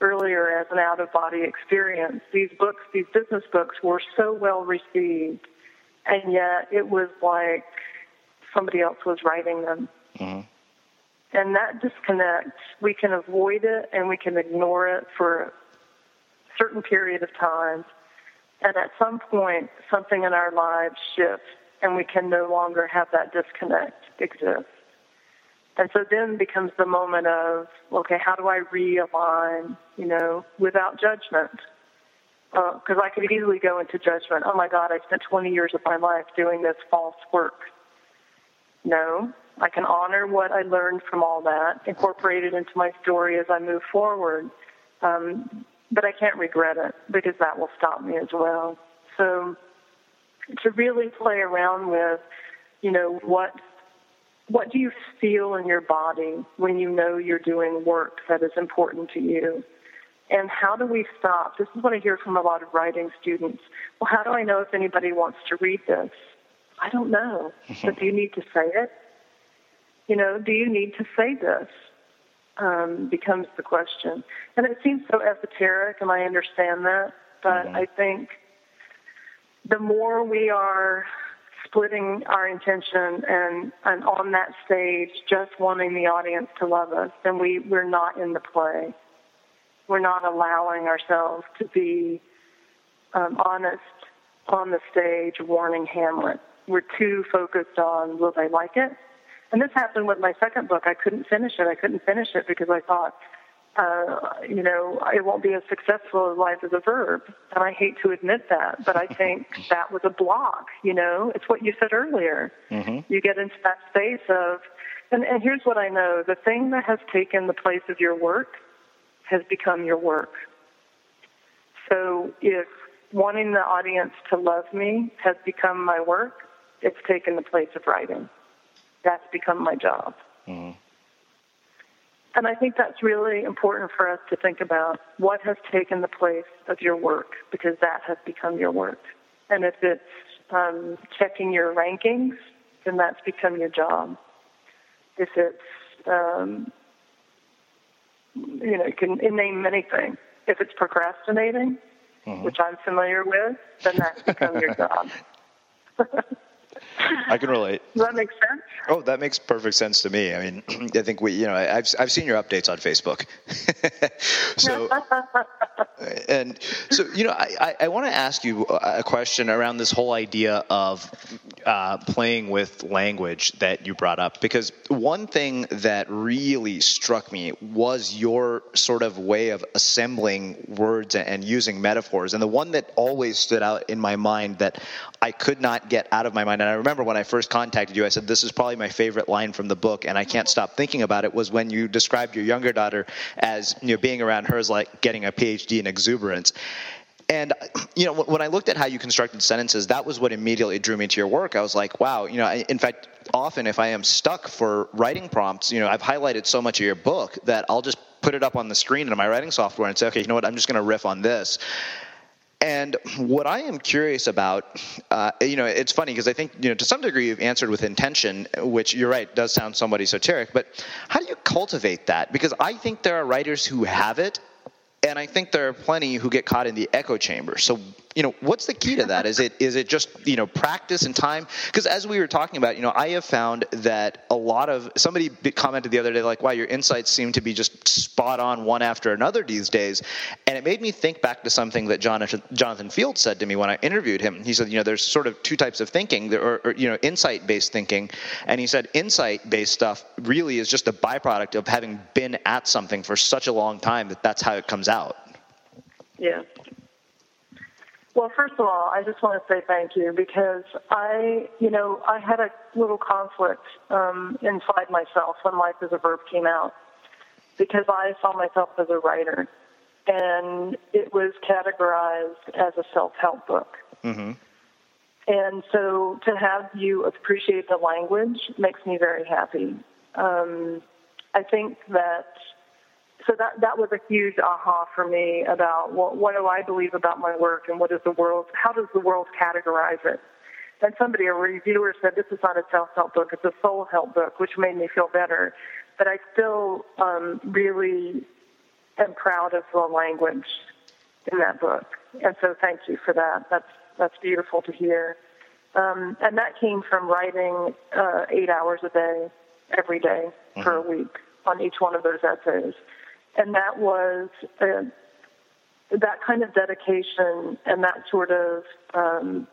earlier as an out of body experience. These books, these business books, were so well received and yet it was like somebody else was writing them. Mm-hmm. And that disconnect, we can avoid it and we can ignore it for a certain period of time. And at some point, something in our lives shifts and we can no longer have that disconnect exist. And so then becomes the moment of, okay, how do I realign, you know, without judgment? Because uh, I could easily go into judgment. Oh my God, I spent 20 years of my life doing this false work. No, I can honor what I learned from all that, incorporate it into my story as I move forward. Um, but I can't regret it because that will stop me as well. So to really play around with, you know, what what do you feel in your body when you know you're doing work that is important to you? And how do we stop? This is what I hear from a lot of writing students. Well, how do I know if anybody wants to read this? I don't know. but do you need to say it? You know, do you need to say this? Um, becomes the question. And it seems so esoteric, and I understand that. But mm-hmm. I think the more we are splitting our intention and, and on that stage just wanting the audience to love us, then we, we're not in the play we're not allowing ourselves to be um, honest on the stage warning Hamlet. We're too focused on will they like it? And this happened with my second book. I couldn't finish it. I couldn't finish it because I thought, uh, you know, it won't be as successful as Life is a Verb. And I hate to admit that, but I think <laughs> that was a block, you know. It's what you said earlier. Mm-hmm. You get into that space of, And, and here's what I know the thing that has taken the place of your work has become your work. So if wanting the audience to love me has become my work, it's taken the place of writing. That's become my job. Mm-hmm. And I think that's really important for us to think about what has taken the place of your work because that has become your work. And if it's um, checking your rankings, then that's become your job. If it's, um, you know, you can name anything. If it's procrastinating, mm-hmm. which I'm familiar with, then that's become your job. <laughs> <laughs> I can relate. Does that make sense? Oh, that makes perfect sense to me. I mean, <clears throat> I think we, you know, I've I've seen your updates on Facebook. <laughs> so, <laughs> and so, you know, I I want to ask you a question around this whole idea of uh, playing with language that you brought up, because one thing that really struck me was your sort of way of assembling words and using metaphors, and the one that always stood out in my mind that I could not get out of my mind, and I remember when I first contacted you, I said, This is probably my favorite line from the book, and I can't stop thinking about it, was when you described your younger daughter as you know, being around her is like getting a PhD in exuberance. And you know, when I looked at how you constructed sentences, that was what immediately drew me to your work. I was like, wow, you know, in fact, often if I am stuck for writing prompts, you know, I've highlighted so much of your book that I'll just put it up on the screen in my writing software and say, okay, you know what, I'm just going to riff on this. And what I am curious about, uh, you know, it's funny because I think, you know, to some degree you've answered with intention, which you're right, does sound somewhat esoteric, but how do you cultivate that? Because I think there are writers who have it, and I think there are plenty who get caught in the echo chamber. So you know what's the key to that? Is it is it just you know practice and time? Because as we were talking about you know i have found that a lot of somebody commented the other day like wow your insights seem to be just spot on one after another these days. And it made me think back to something that jonathan Jonathan Fields said to me when i interviewed him. He said you know there's sort of two types of thinking or, or you know insight based thinking. And he said insight based stuff really is just a byproduct of having been at something for such a long time that that's how it comes out. Yeah well, first of all, I just want to say thank you because I, you know, I had a little conflict um, inside myself when Life is a Verb came out because I saw myself as a writer and it was categorized as a self-help book. Mm-hmm. And so to have you appreciate the language makes me very happy. Um, I think that so that that was a huge aha for me about what, what do I believe about my work and what is the world how does the world categorize it. And somebody, a reviewer, said this is not a self-help book; it's a soul-help book, which made me feel better. But I still um, really am proud of the language in that book, and so thank you for that. That's that's beautiful to hear. Um, and that came from writing uh, eight hours a day, every day mm-hmm. for a week on each one of those essays and that was uh, that kind of dedication and that sort of um,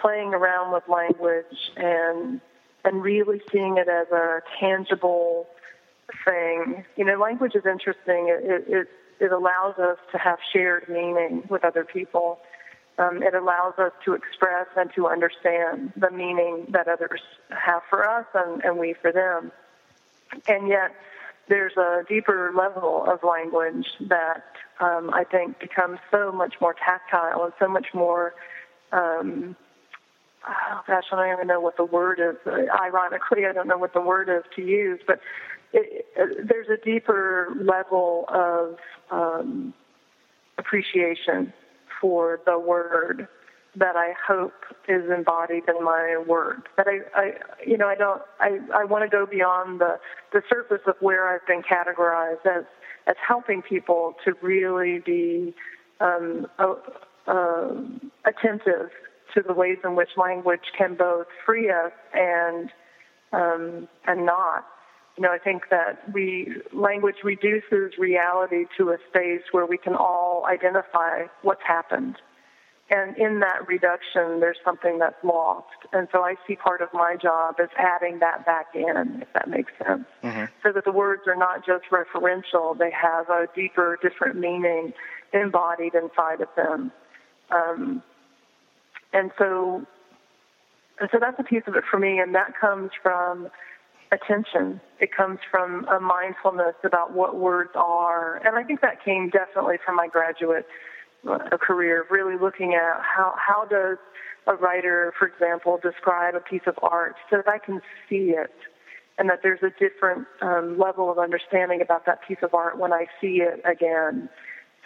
playing around with language and and really seeing it as a tangible thing. You know, language is interesting. It it, it allows us to have shared meaning with other people. Um, it allows us to express and to understand the meaning that others have for us and, and we for them. And yet, there's a deeper level of language that um, I think becomes so much more tactile and so much more. Um, oh gosh, I don't even know what the word is. Ironically, I don't know what the word is to use, but it, it, there's a deeper level of um, appreciation for the word that I hope is embodied in my work. That I, I you know, I don't, I, I want to go beyond the, the surface of where I've been categorized as, as helping people to really be um, uh, uh, attentive to the ways in which language can both free us and um, and not. You know, I think that we language reduces reality to a space where we can all identify what's happened and in that reduction, there's something that's lost. And so I see part of my job as adding that back in, if that makes sense. Mm-hmm. So that the words are not just referential, they have a deeper, different meaning embodied inside of them. Um, and so, and so that's a piece of it for me, and that comes from attention. It comes from a mindfulness about what words are. And I think that came definitely from my graduate uh, career, of really looking at how, how does a writer, for example, describe a piece of art so that I can see it and that there's a different um, level of understanding about that piece of art when I see it again.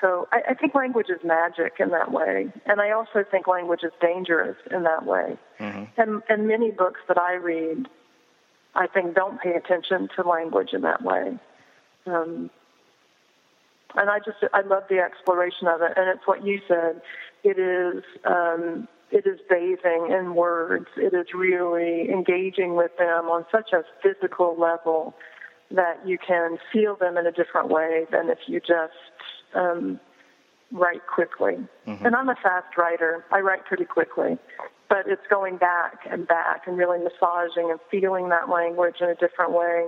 So I, I think language is magic in that way, and I also think language is dangerous in that way. Mm-hmm. And and many books that I read, I think don't pay attention to language in that way. Um, and I just I love the exploration of it, and it's what you said. It is um, it is bathing in words. It is really engaging with them on such a physical level that you can feel them in a different way than if you just um, write quickly. Mm-hmm. And I'm a fast writer. I write pretty quickly. But it's going back and back and really massaging and feeling that language in a different way.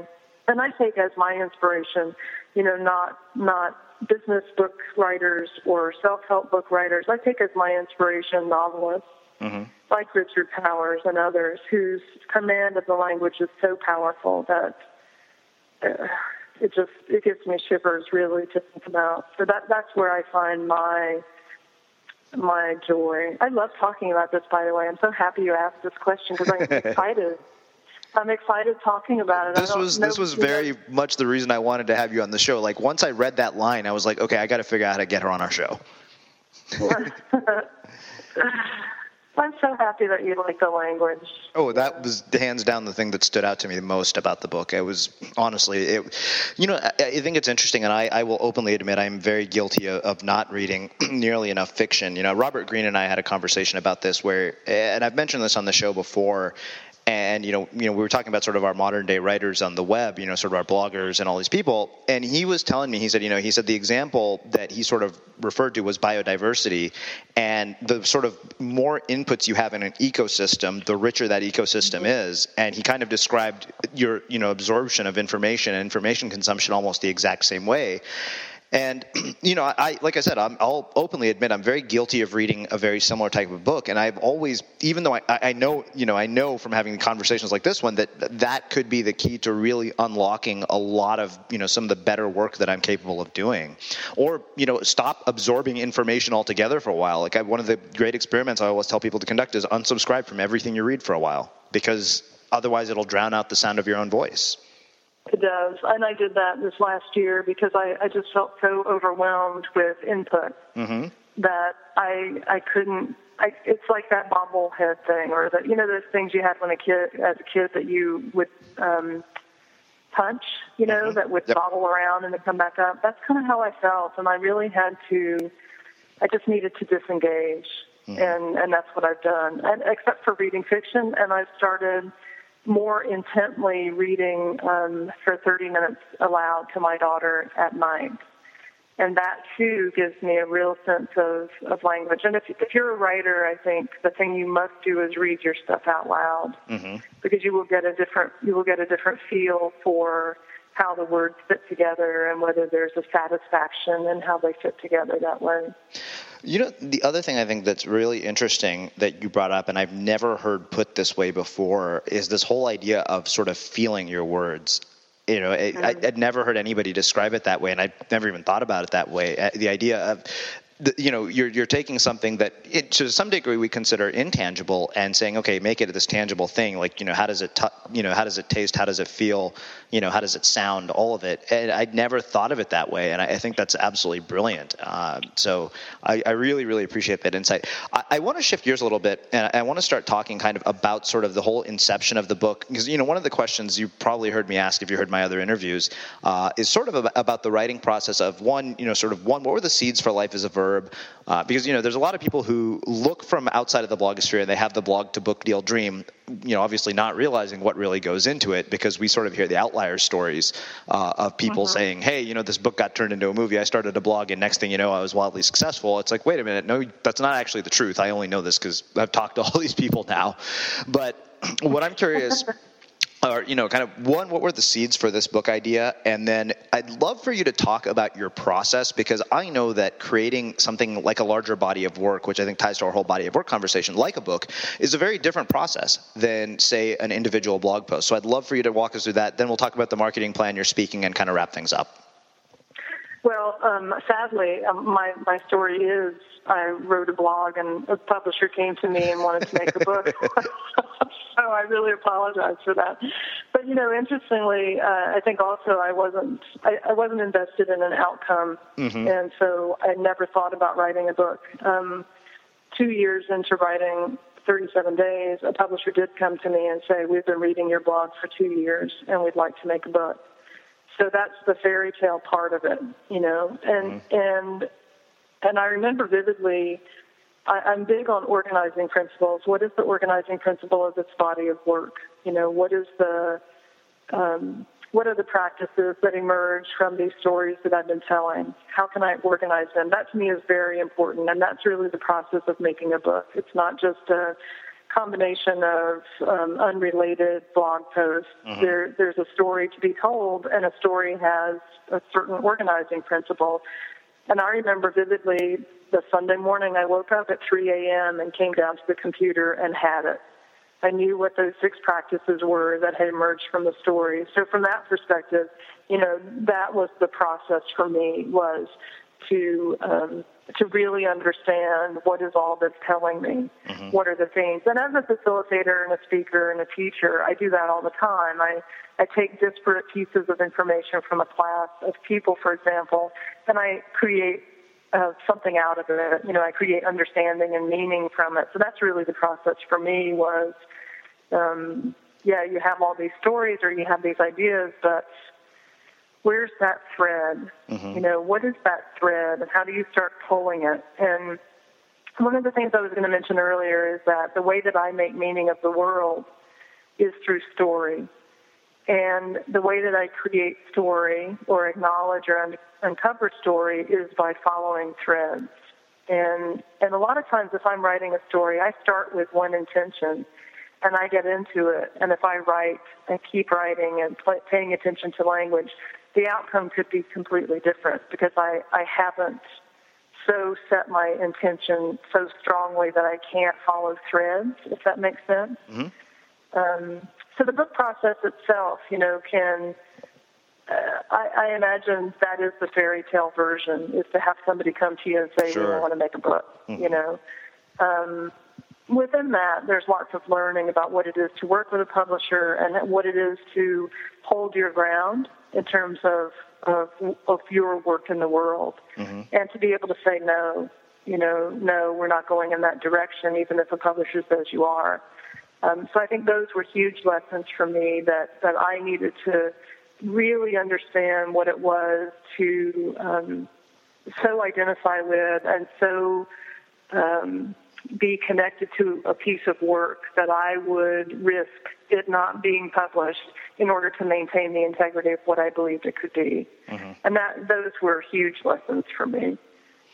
And I take as my inspiration, you know, not not business book writers or self-help book writers. I take as my inspiration novelists mm-hmm. like Richard Powers and others whose command of the language is so powerful that uh, it just it gives me shivers really to think about. So that that's where I find my my joy. I love talking about this, by the way. I'm so happy you asked this question because I'm <laughs> excited. I'm excited talking about it. This was this was very know. much the reason I wanted to have you on the show. Like once I read that line, I was like, okay, I got to figure out how to get her on our show. <laughs> I'm so happy that you like the language. Oh, that was hands down the thing that stood out to me the most about the book. It was honestly, it, you know, I, I think it's interesting, and I, I, will openly admit I'm very guilty of, of, not reading <clears throat> nearly enough fiction. You know, Robert Greene and I had a conversation about this where, and I've mentioned this on the show before, and you know, you know, we were talking about sort of our modern day writers on the web, you know, sort of our bloggers and all these people. And he was telling me, he said, you know, he said the example that he sort of referred to was biodiversity, and the sort of more inputs you have in an ecosystem, the richer that ecosystem mm-hmm. is. And he kind of described your, you know, absorption of information and information consumption almost the exact same way. And <clears throat> you know, I like I said, i will openly admit I'm very guilty of reading a very similar type of book, and I've always, even though I, I know, you know, I know from having conversations like this one that that could be the key to really unlocking a lot of you know some of the better work that I'm capable of doing, or you know, stop absorbing information altogether for a while. Like I, one of the great experiments I always tell people to conduct is unsubscribe from everything you read for a while because otherwise it'll drown out the sound of your own voice. It does. And I did that this last year because I, I just felt so overwhelmed with input mm-hmm. that I I couldn't I, it's like that bobblehead thing, or that you know those things you had when a kid, as a kid, that you would um, punch, you know, mm-hmm. that would yep. bobble around and then come back up. That's kind of how I felt, and I really had to. I just needed to disengage, mm-hmm. and and that's what I've done. And except for reading fiction, and I've started more intently reading um, for 30 minutes aloud to my daughter at night. And that too gives me a real sense of, of language. And if, if you're a writer, I think the thing you must do is read your stuff out loud mm-hmm. because you will get a different you will get a different feel for how the words fit together and whether there's a satisfaction and how they fit together that way. You know, the other thing I think that's really interesting that you brought up, and I've never heard put this way before, is this whole idea of sort of feeling your words. You know, mm-hmm. I, would never heard anybody describe it that way, and I've never even thought about it that way. Uh, the idea of you know you're you're taking something that it, to some degree we consider intangible and saying okay make it this tangible thing like you know how does it t- you know how does it taste? How does it feel? You know how does it sound? All of it. And I'd never thought of it that way and I, I think that's absolutely brilliant. Uh, so I, I, really really appreciate that insight. I, I want to shift gears a little bit and I want to start talking kind of about sort of the whole inception of the book because you know one of the questions you probably heard me ask if you heard my other interviews uh, is sort of about the writing process of one you know sort of one what were the seeds for Life is a Verb Uh, because you know, there's a lot of people who look from outside of the blogosphere and they have the blog to book deal dream. You know, obviously not realizing what really goes into it because we sort of hear the outlier stories uh, of people mm-hmm. saying, "Hey, you know, this book got turned into a movie. I started a blog, and next thing you know, I was wildly successful." It's like, wait a minute, no, that's not actually the truth. I only know this because I've talked to all <laughs> these people now. But <clears throat> what I'm curious. Or you know kind of one what were the seeds for this book idea? And then i'd love for you to talk about your process because i know that creating something like a larger body of work which i think ties to our whole body of work conversation like a book is a very different process than say an individual blog post. So i'd love for you to walk us through that. Then we'll talk about the marketing plan you're speaking and kind of wrap things up. Well, um, sadly, um, my my story is I wrote a blog and a publisher came to me and wanted to make a book. <laughs> so I really apologize for that. But you know, interestingly, uh, I think also I wasn't I, I wasn't invested in an outcome, mm-hmm. and so I never thought about writing a book. Um, two years into writing 37 days, a publisher did come to me and say, "We've been reading your blog for two years, and we'd like to make a book." So that's the fairy tale part of it, you know. And mm-hmm. and and I remember vividly. I, I'm big on organizing principles. What is the organizing principle of this body of work? You know, what is the um, what are the practices that emerge from these stories that I've been telling? How can I organize them? That to me is very important, and that's really the process of making a book. It's not just a combination of um, unrelated blog posts. Mm-hmm. There, there's a story to be told, and a story has a certain organizing principle. And I remember vividly the Sunday morning I woke up at 3 a.m. and came down to the computer and had it. I knew what those six practices were that had emerged from the story. So from that perspective, you know, that was the process for me was to um, to really understand what is all this telling me. Mm-hmm. What are the things? And as a facilitator and a speaker and a teacher, I do that all the time. I I take disparate pieces of information from a class of people, for example, and I create uh, something out of it. You know, I create understanding and meaning from it. So that's really the process for me. Was um, yeah, you have all these stories or you have these ideas, but where's that thread? Mm-hmm. You know, what is that thread and how do you start pulling it? And one of the things I was going to mention earlier is that the way that I make meaning of the world is through story. And the way that I create story or acknowledge or un- uncover story is by following threads. And and a lot of times if I'm writing a story, I start with one intention and I get into it. And if I write and keep writing and play, paying attention to language, the outcome could be completely different because I, I haven't so set my intention so strongly that I can't follow threads, if that makes sense. Mm-hmm. Um, so the book process itself, you know, can uh, I, I imagine that is the fairy tale version is to have somebody come to you and say, sure. "We want to make a book," mm-hmm. you know. Um, within that, there's lots of learning about what it is to work with a publisher and what it is to hold your ground in terms of of, of your work in the world, mm-hmm. and to be able to say no. You know, no, we're not going in that direction, even if a publisher says you are. Um, so I think those were huge lessons for me that that I needed to really understand what it was to um, so identify with and so um, be connected to a piece of work that I would risk it not being published in order to maintain the integrity of what I believed it could be. Mm-hmm. And that those were huge lessons for me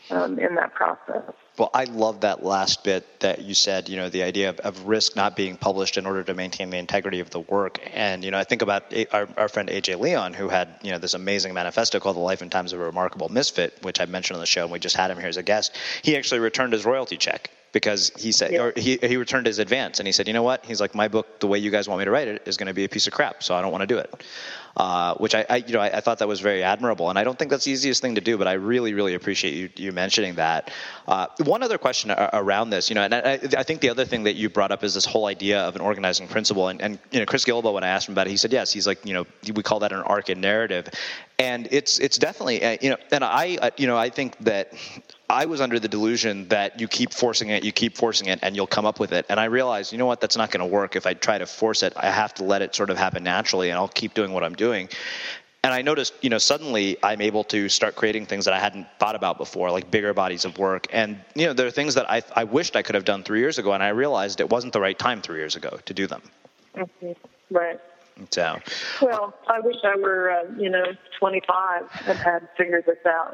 um, in that process. Well, I love that last bit that you said, you know, the idea of, of, risk not being published in order to maintain the integrity of the work. And, you know, I think about our, our friend AJ Leon, who had, you know, this amazing manifesto called The Life and Times of a Remarkable Misfit, which I mentioned on the show, and we just had him here as a guest. He actually returned his royalty check because he said, yeah. or he, he returned his advance and he said, you know what? He's like, my book, the way you guys want me to write it, is going to be a piece of crap, so I don't want to do it. Uh, which I, I, you know, I, I, thought that was very admirable, and I don't think that's the easiest thing to do, but I really, really appreciate you, you mentioning that. Uh, one other question around this, you know, and I, I, think the other thing that you brought up is this whole idea of an organizing principle, and, and you know, Chris Guillebeau, when I asked him about it, he said yes. He's like, you know, we call that an arc and narrative, and it's it's definitely, uh, you know, and I, uh, you know, I think that I was under the delusion that you keep forcing it, you keep forcing it, and you'll come up with it. And I realized, you know what, that's not going to work. If I try to force it, I have to let it sort of happen naturally, and I'll keep doing what I'm doing. And I noticed, you know, suddenly I'm able to start creating things that I hadn't thought about before, like bigger bodies of work. And, you know, there are things that I, I wished I could have done three years ago, and I realized it wasn't the right time three years ago to do them. Mm-hmm. Right. So, well, I wish I were, uh, you know, 25 and had figured this out.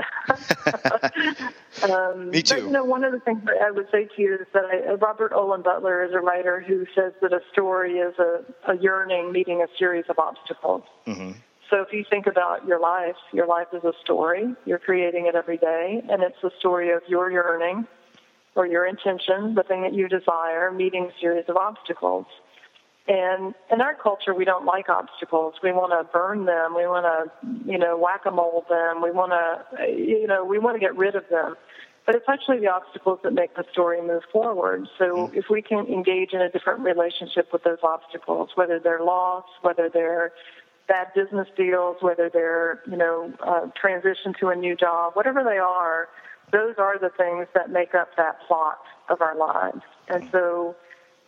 <laughs> um, Me too. But, you know, one of the things that I would say to you is that I, Robert Olen Butler is a writer who says that a story is a, a yearning meeting a series of obstacles. Mm-hmm. So if you think about your life, your life is a story. You're creating it every day, and it's the story of your yearning or your intention, the thing that you desire, meeting a series of obstacles. And in our culture, we don't like obstacles. We want to burn them. We want to, you know, whack-a-mole them. We want to, you know, we want to get rid of them. But it's actually the obstacles that make the story move forward. So if we can engage in a different relationship with those obstacles, whether they're loss, whether they're bad business deals, whether they're, you know, uh, transition to a new job, whatever they are, those are the things that make up that plot of our lives. And so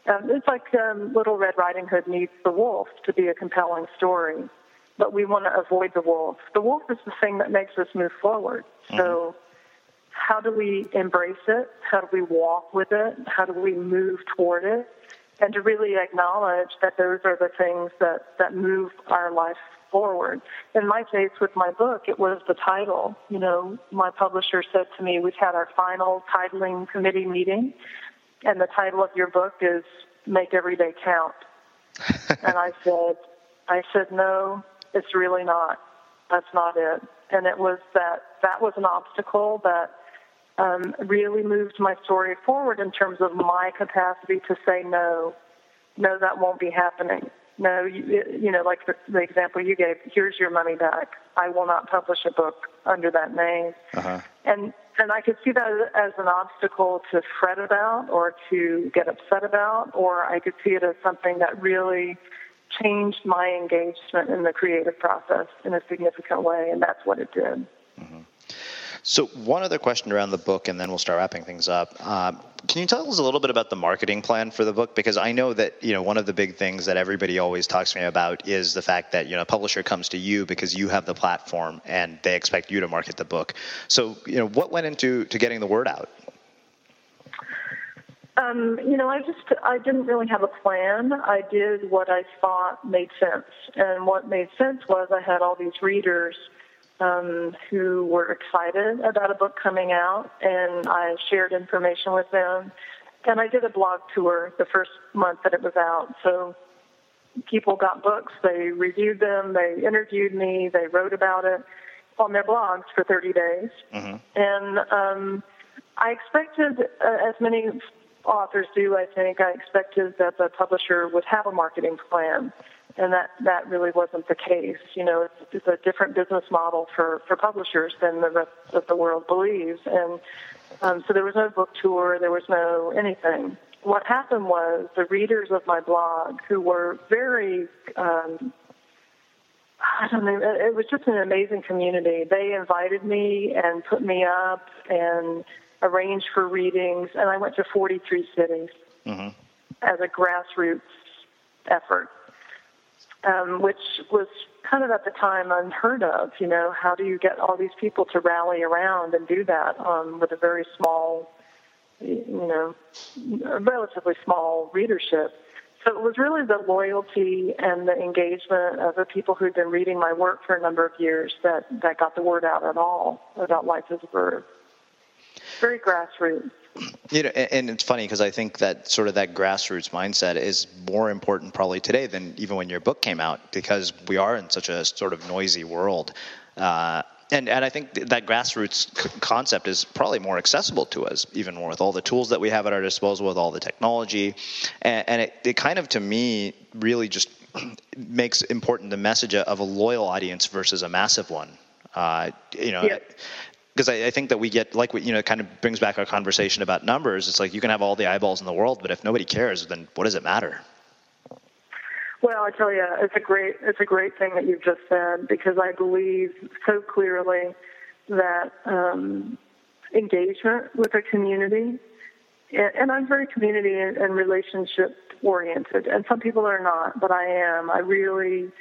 um, it's like um, Little Red Riding Hood needs the wolf to be a compelling story, but we want to avoid the wolf. The wolf is the thing that makes us move forward. Mm-hmm. So how do we embrace it? How do we walk with it? How do we move toward it? And to really acknowledge that those are the things that, that move our life forward. In my case, with my book, it was the title. You know, my publisher said to me, we've had our final titling committee meeting, and the title of your book is Make Every Day Count. <laughs> and I said, I said, no, it's really not. That's not it. And it was that, that was an obstacle that um, really moved my story forward in terms of my capacity to say no. No, that won't be happening. No, you, you know, like the, the example you gave. Here's your money back. I will not publish a book under that name. Uh-huh. And and I could see that as an obstacle to fret about or to get upset about, or I could see it as something that really changed my engagement in the creative process in a significant way, and that's what it did. Mm-hmm. So, one other question around the book, and then we'll start wrapping things up. Uh, can you tell us a little bit about the marketing plan for the book? Because I know that you know one of the big things that everybody always talks to me about is the fact that you know a publisher comes to you because you have the platform and they expect you to market the book. So, you know, what went into to getting the word out? Um, you know, I just I didn't really have a plan. I did what I thought made sense, and what made sense was I had all these readers um, who were excited about a book coming out, and I shared information with them. And I did a blog tour the first month that it was out. So people got books, they reviewed them, they interviewed me, they wrote about it on their blogs for 30 days. Mm-hmm. And um, I expected, uh, as many authors do, I think, I expected that the publisher would have a marketing plan and that that really wasn't the case. You know, it's, it's a different business model for for publishers than the rest of the world believes, and um, so there was no book tour, there was no anything. What happened was the readers of my blog, who were very um, I don't know. It was just an amazing community. They invited me and put me up and arranged for readings, and I went to 43 cities mm-hmm. as a grassroots effort um, which was kind of at the time unheard of. You know, how do you get all these people to rally around and do that um, with a very small, you know, relatively small readership? So it was really the loyalty and the engagement of the people who'd been reading my work for a number of years that, that got the word out at all about Life is a Verb. Very grassroots. You know, and it's funny because I think that sort of that grassroots mindset is more important probably today than even when your book came out because we are in such a sort of noisy world. Uh, and, and I think that grassroots concept is probably more accessible to us, even more with all the tools that we have at our disposal, with all the technology. And, and it, it kind of, to me, really just <clears throat> makes important the message of a loyal audience versus a massive one. Uh, you know, because I, I, think that we get like you know it kind of brings back our conversation about numbers. It's like you can have all the eyeballs in the world, but if nobody cares, then what does it matter? Well, I tell you, it's a great it's a great thing that you've just said because I believe so clearly that um, engagement with a community, and I'm very community and relationship oriented, and some people are not, but I am. I really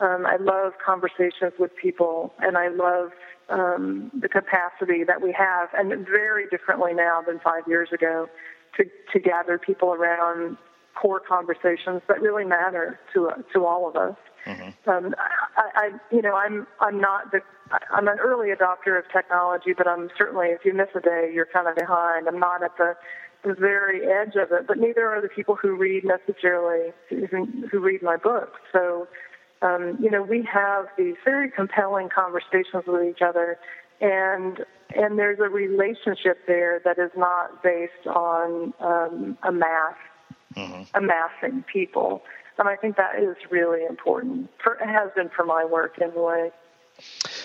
um, I love conversations with people, and I love um, the capacity that we have, and very differently now than five years ago, to, to gather people around core conversations that really matter to to all of us. Mm-hmm. Um, I, I, you know, I'm I'm not the I'm an early adopter of technology, but I'm certainly if you miss a day, you're kind of behind. I'm not at the the very edge of it, but neither are the people who read necessarily who, who read my book. So, um, you know, we have these very compelling conversations with each other, and and there's a relationship there that is not based on um, a mass mm-hmm. amassing people, and I think that is really important. For, it has been for my work anyway.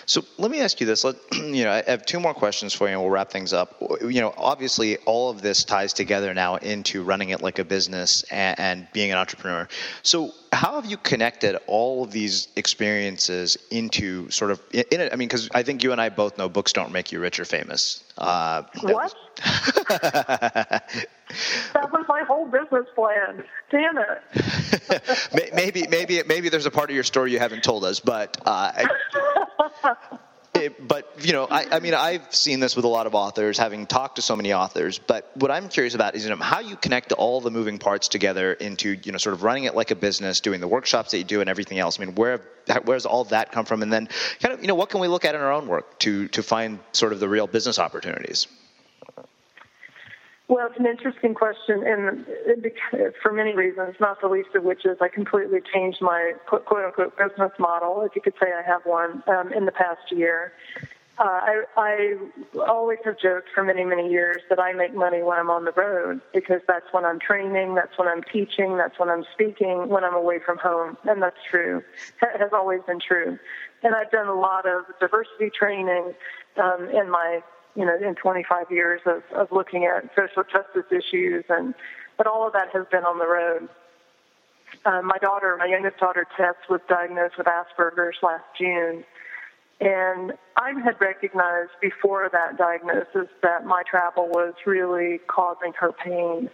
So let me ask you this. Let, <clears throat> you know, I have two more questions for you, and we'll wrap things up. You know, obviously, all of this ties together now into running it like a business and, and being an entrepreneur. So, how have you connected all of these experiences into sort of in it? I mean, because I think you and I both know books don't make you rich or famous. Uh, what? <laughs> that was my whole business plan. Damn it. <laughs> maybe, maybe, maybe there's a part of your story you haven't told us, but. Uh, <laughs> it, but you know, I, I, mean, I've seen this with a lot of authors, having talked to so many authors. But what I'm curious about is you know, how you connect all the moving parts together into you know, sort of running it like a business, doing the workshops that you do, and everything else. I mean, where where's all that come from? And then, kind of, you know, what can we look at in our own work to to find sort of the real business opportunities? Well, it's an interesting question, and for many reasons, not the least of which is I completely changed my quote unquote business model, if you could say I have one, um, in the past year. Uh, I, I always have joked for many, many years that I make money when I'm on the road because that's when I'm training, that's when I'm teaching, that's when I'm speaking, when I'm away from home, and that's true. That has always been true. And I've done a lot of diversity training um, in my you know, in 25 years of, of looking at social justice issues, and but all of that has been on the road. Uh, my daughter, my youngest daughter, Tess, was diagnosed with Asperger's last June, and I had recognized before that diagnosis that my travel was really causing her pain.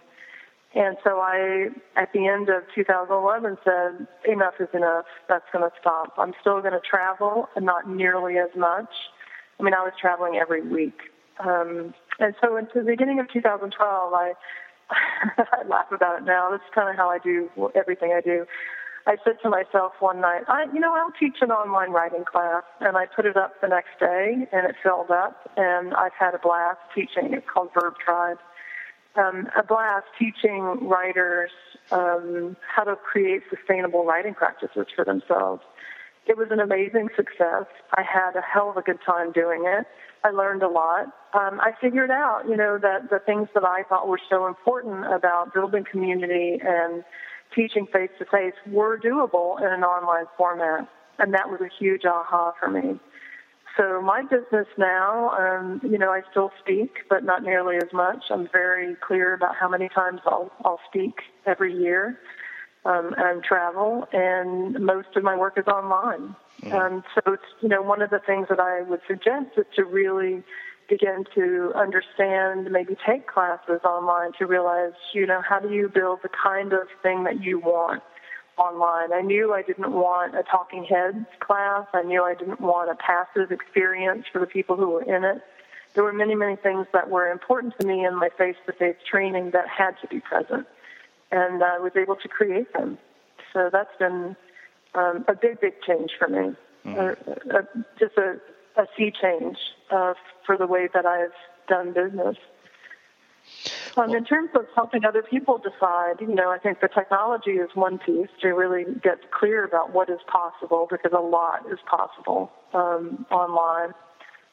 And so I, at the end of 2011, said, enough is enough. That's going to stop. I'm still going to travel, and not nearly as much I mean, I was traveling every week. Um, and so into the beginning of 2012, I, <laughs> I laugh about it now. That's kind of how I do everything I do. I said to myself one night, I, you know, I'll teach an online writing class, and I put it up the next day, and it filled up, and I've had a blast teaching. It's called Verb Tribe. Um, a blast teaching writers um, how to create sustainable writing practices for themselves. It was an amazing success. I had a hell of a good time doing it. I learned a lot. Um, I figured out, you know, that the things that I thought were so important about building community and teaching face to face were doable in an online format. And that was a huge aha for me. So my business now, um, you know, I still speak, but not nearly as much. I'm very clear about how many times I'll, I'll speak every year um, and travel, and most of my work is online. Mm-hmm. Um, so it's you know one of the things that I would suggest is to really begin to understand, maybe take classes online to realize you know how do you build the kind of thing that you want online. I knew I didn't want a talking heads class. I knew I didn't want a passive experience for the people who were in it. There were many, many things that were important to me in my face-to-face training that had to be present and I was able to create them. So that's been um, a big, big change for me. Mm-hmm. Just a, a sea change uh, for the way that I've done business. Um, in terms of helping other people decide, you know, I think the technology is one piece to really get clear about what is possible because a lot is possible um, online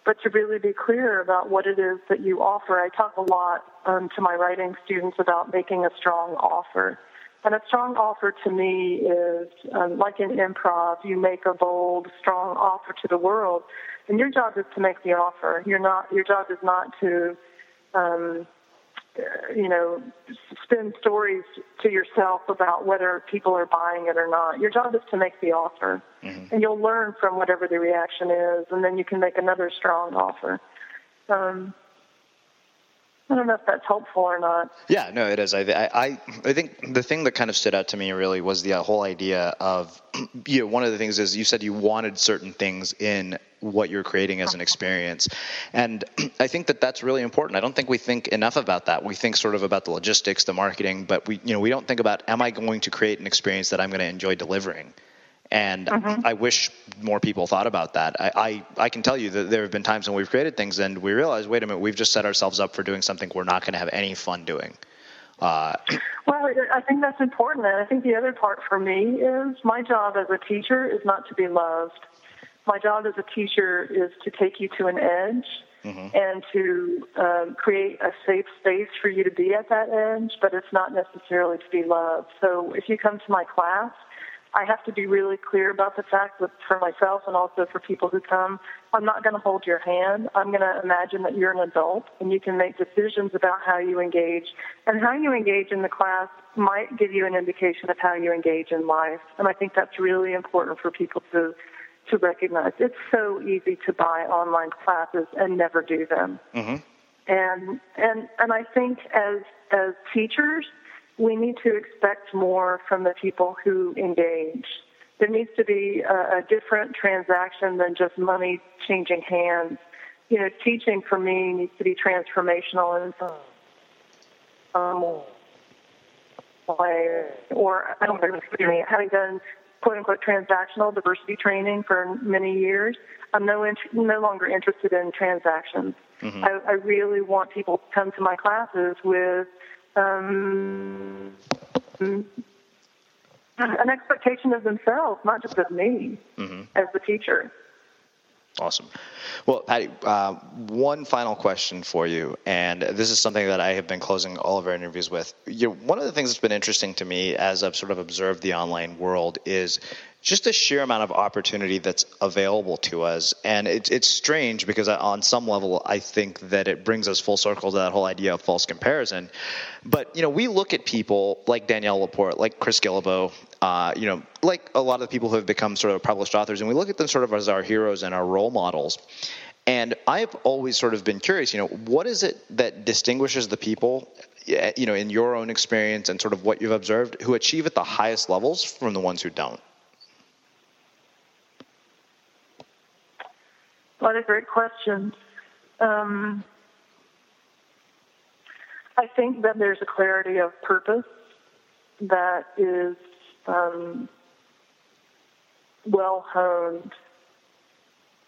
but to really be clear about what it is that you offer. I talk a lot um, to my writing students about making a strong offer. And a strong offer to me is um, like in improv, you make a bold, strong offer to the world, and your job is to make the offer. You're not. Your job is not to um, you know, spin stories to yourself about whether people are buying it or not. Your job is to make the offer, mm-hmm. and you'll learn from whatever the reaction is, and then you can make another strong offer. Um, I don't know if that's helpful or not. Yeah, no, it is. I, I, I think the thing that kind of stood out to me really was the uh, whole idea of, <clears throat> you know, one of the things is you said you wanted certain things in what you're creating as an experience, and <clears throat> I think that that's really important. I don't think we think enough about that. We think sort of about the logistics, the marketing, but we, you know, we don't think about, am I going to create an experience that I'm going to enjoy delivering? And mm-hmm. I wish more people thought about that. I, I, I, can tell you that there have been times when we've created things and we realize, wait a minute, we've just set ourselves up for doing something we're not going to have any fun doing. Uh, well, I think that's important. And I think the other part for me is my job as a teacher is not to be loved. My job as a teacher is to take you to an edge mm-hmm. and to um, create a safe space for you to be at that edge, but it's not necessarily to be loved. So if you come to my class, I have to be really clear about the fact that for myself and also for people who come, I'm not going to hold your hand. I'm going to imagine that you're an adult and you can make decisions about how you engage. And how you engage in the class might give you an indication of how you engage in life. And I think that's really important for people to to recognize. It's so easy to buy online classes and never do them. Mm-hmm. And and and I think as as teachers, we need to expect more from the people who engage. There needs to be a, a different transaction than just money changing hands. You know, teaching for me needs to be transformational in some um, way. Or I don't know, having done quote unquote transactional diversity training for many years, I'm no, int- no longer interested in transactions. Mm-hmm. I, I really want people to come to my classes with um, an expectation of themselves, not just of me mm-hmm. as the teacher. Awesome. Well, Patti, uh, one final question for you, and this is something that I have been closing all of our interviews with. You know, one of the things that's been interesting to me as I've sort of observed the online world is just a sheer amount of opportunity that's available to us. And it, it's strange because on some level, I think that it brings us full circle to that whole idea of false comparison. But, you know, we look at people like Danielle Laporte, like Chris Guillebeau, uh, you know, like a lot of the people who have become sort of published authors, and we look at them sort of as our heroes and our role models. And I've always sort of been curious, you know, what is it that distinguishes the people, you know, in your own experience and sort of what you've observed, who achieve at the highest levels from the ones who don't? What a great question. Um, I think that there's a clarity of purpose that is um, well honed.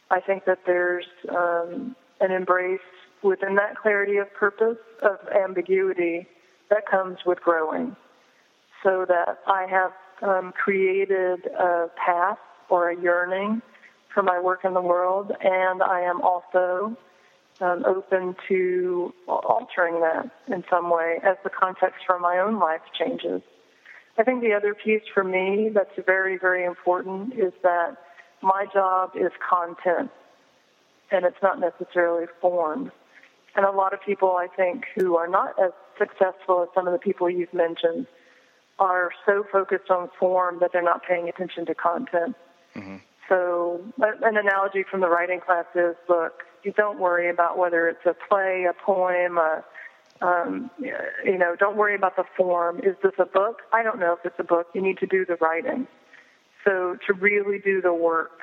I think that there's um, an embrace within that clarity of purpose of ambiguity that comes with growing. So that I have um, created a path or a yearning for my work in the world, and I am also um, open to altering that in some way as the context for my own life changes. I think the other piece for me that's very, very important is that my job is content, and it's not necessarily form. And a lot of people, I think, who are not as successful as some of the people you've mentioned, are so focused on form that they're not paying attention to content. Mm-hmm. So, an analogy from the writing class is look, you don't worry about whether it's a play, a poem, a, um, you know, don't worry about the form. Is this a book? I don't know if it's a book. You need to do the writing. So, to really do the work,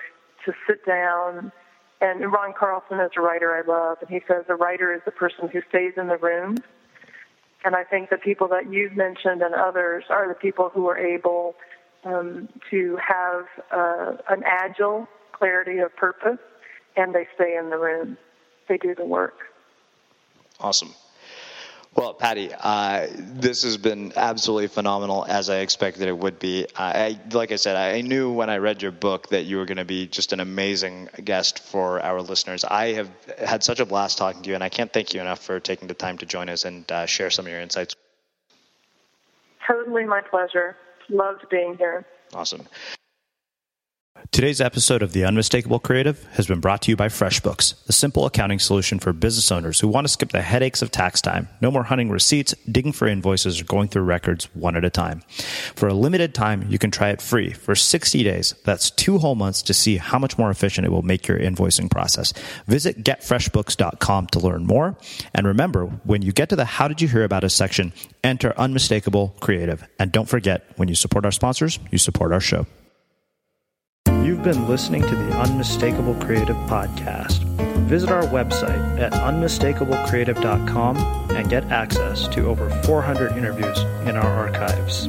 to sit down, and Ron Carlson is a writer I love, and he says a writer is the person who stays in the room. And I think the people that you've mentioned and others are the people who are able um, to have uh, an agile clarity of purpose, and they stay in the room. They do the work. Awesome. Well, Patti, uh, this has been absolutely phenomenal, as I expected it would be. I, like I said, I knew when I read your book that you were going to be just an amazing guest for our listeners. I have had such a blast talking to you, and I can't thank you enough for taking the time to join us and uh, share some of your insights. Totally my pleasure. Loved being here. Awesome. Today's episode of The Unmistakable Creative has been brought to you by FreshBooks, the simple accounting solution for business owners who want to skip the headaches of tax time. No more hunting receipts, digging for invoices, or going through records one at a time. For a limited time, you can try it free for 60 days. That's two whole months to see how much more efficient it will make your invoicing process. Visit getfreshbooks.com to learn more. And remember, when you get to the How Did You Hear About Us section, enter Unmistakable Creative. And don't forget, when you support our sponsors, you support our show. You've been listening to the Unmistakable Creative Podcast. Visit our website at unmistakablecreative.com and get access to over 400 interviews in our archives.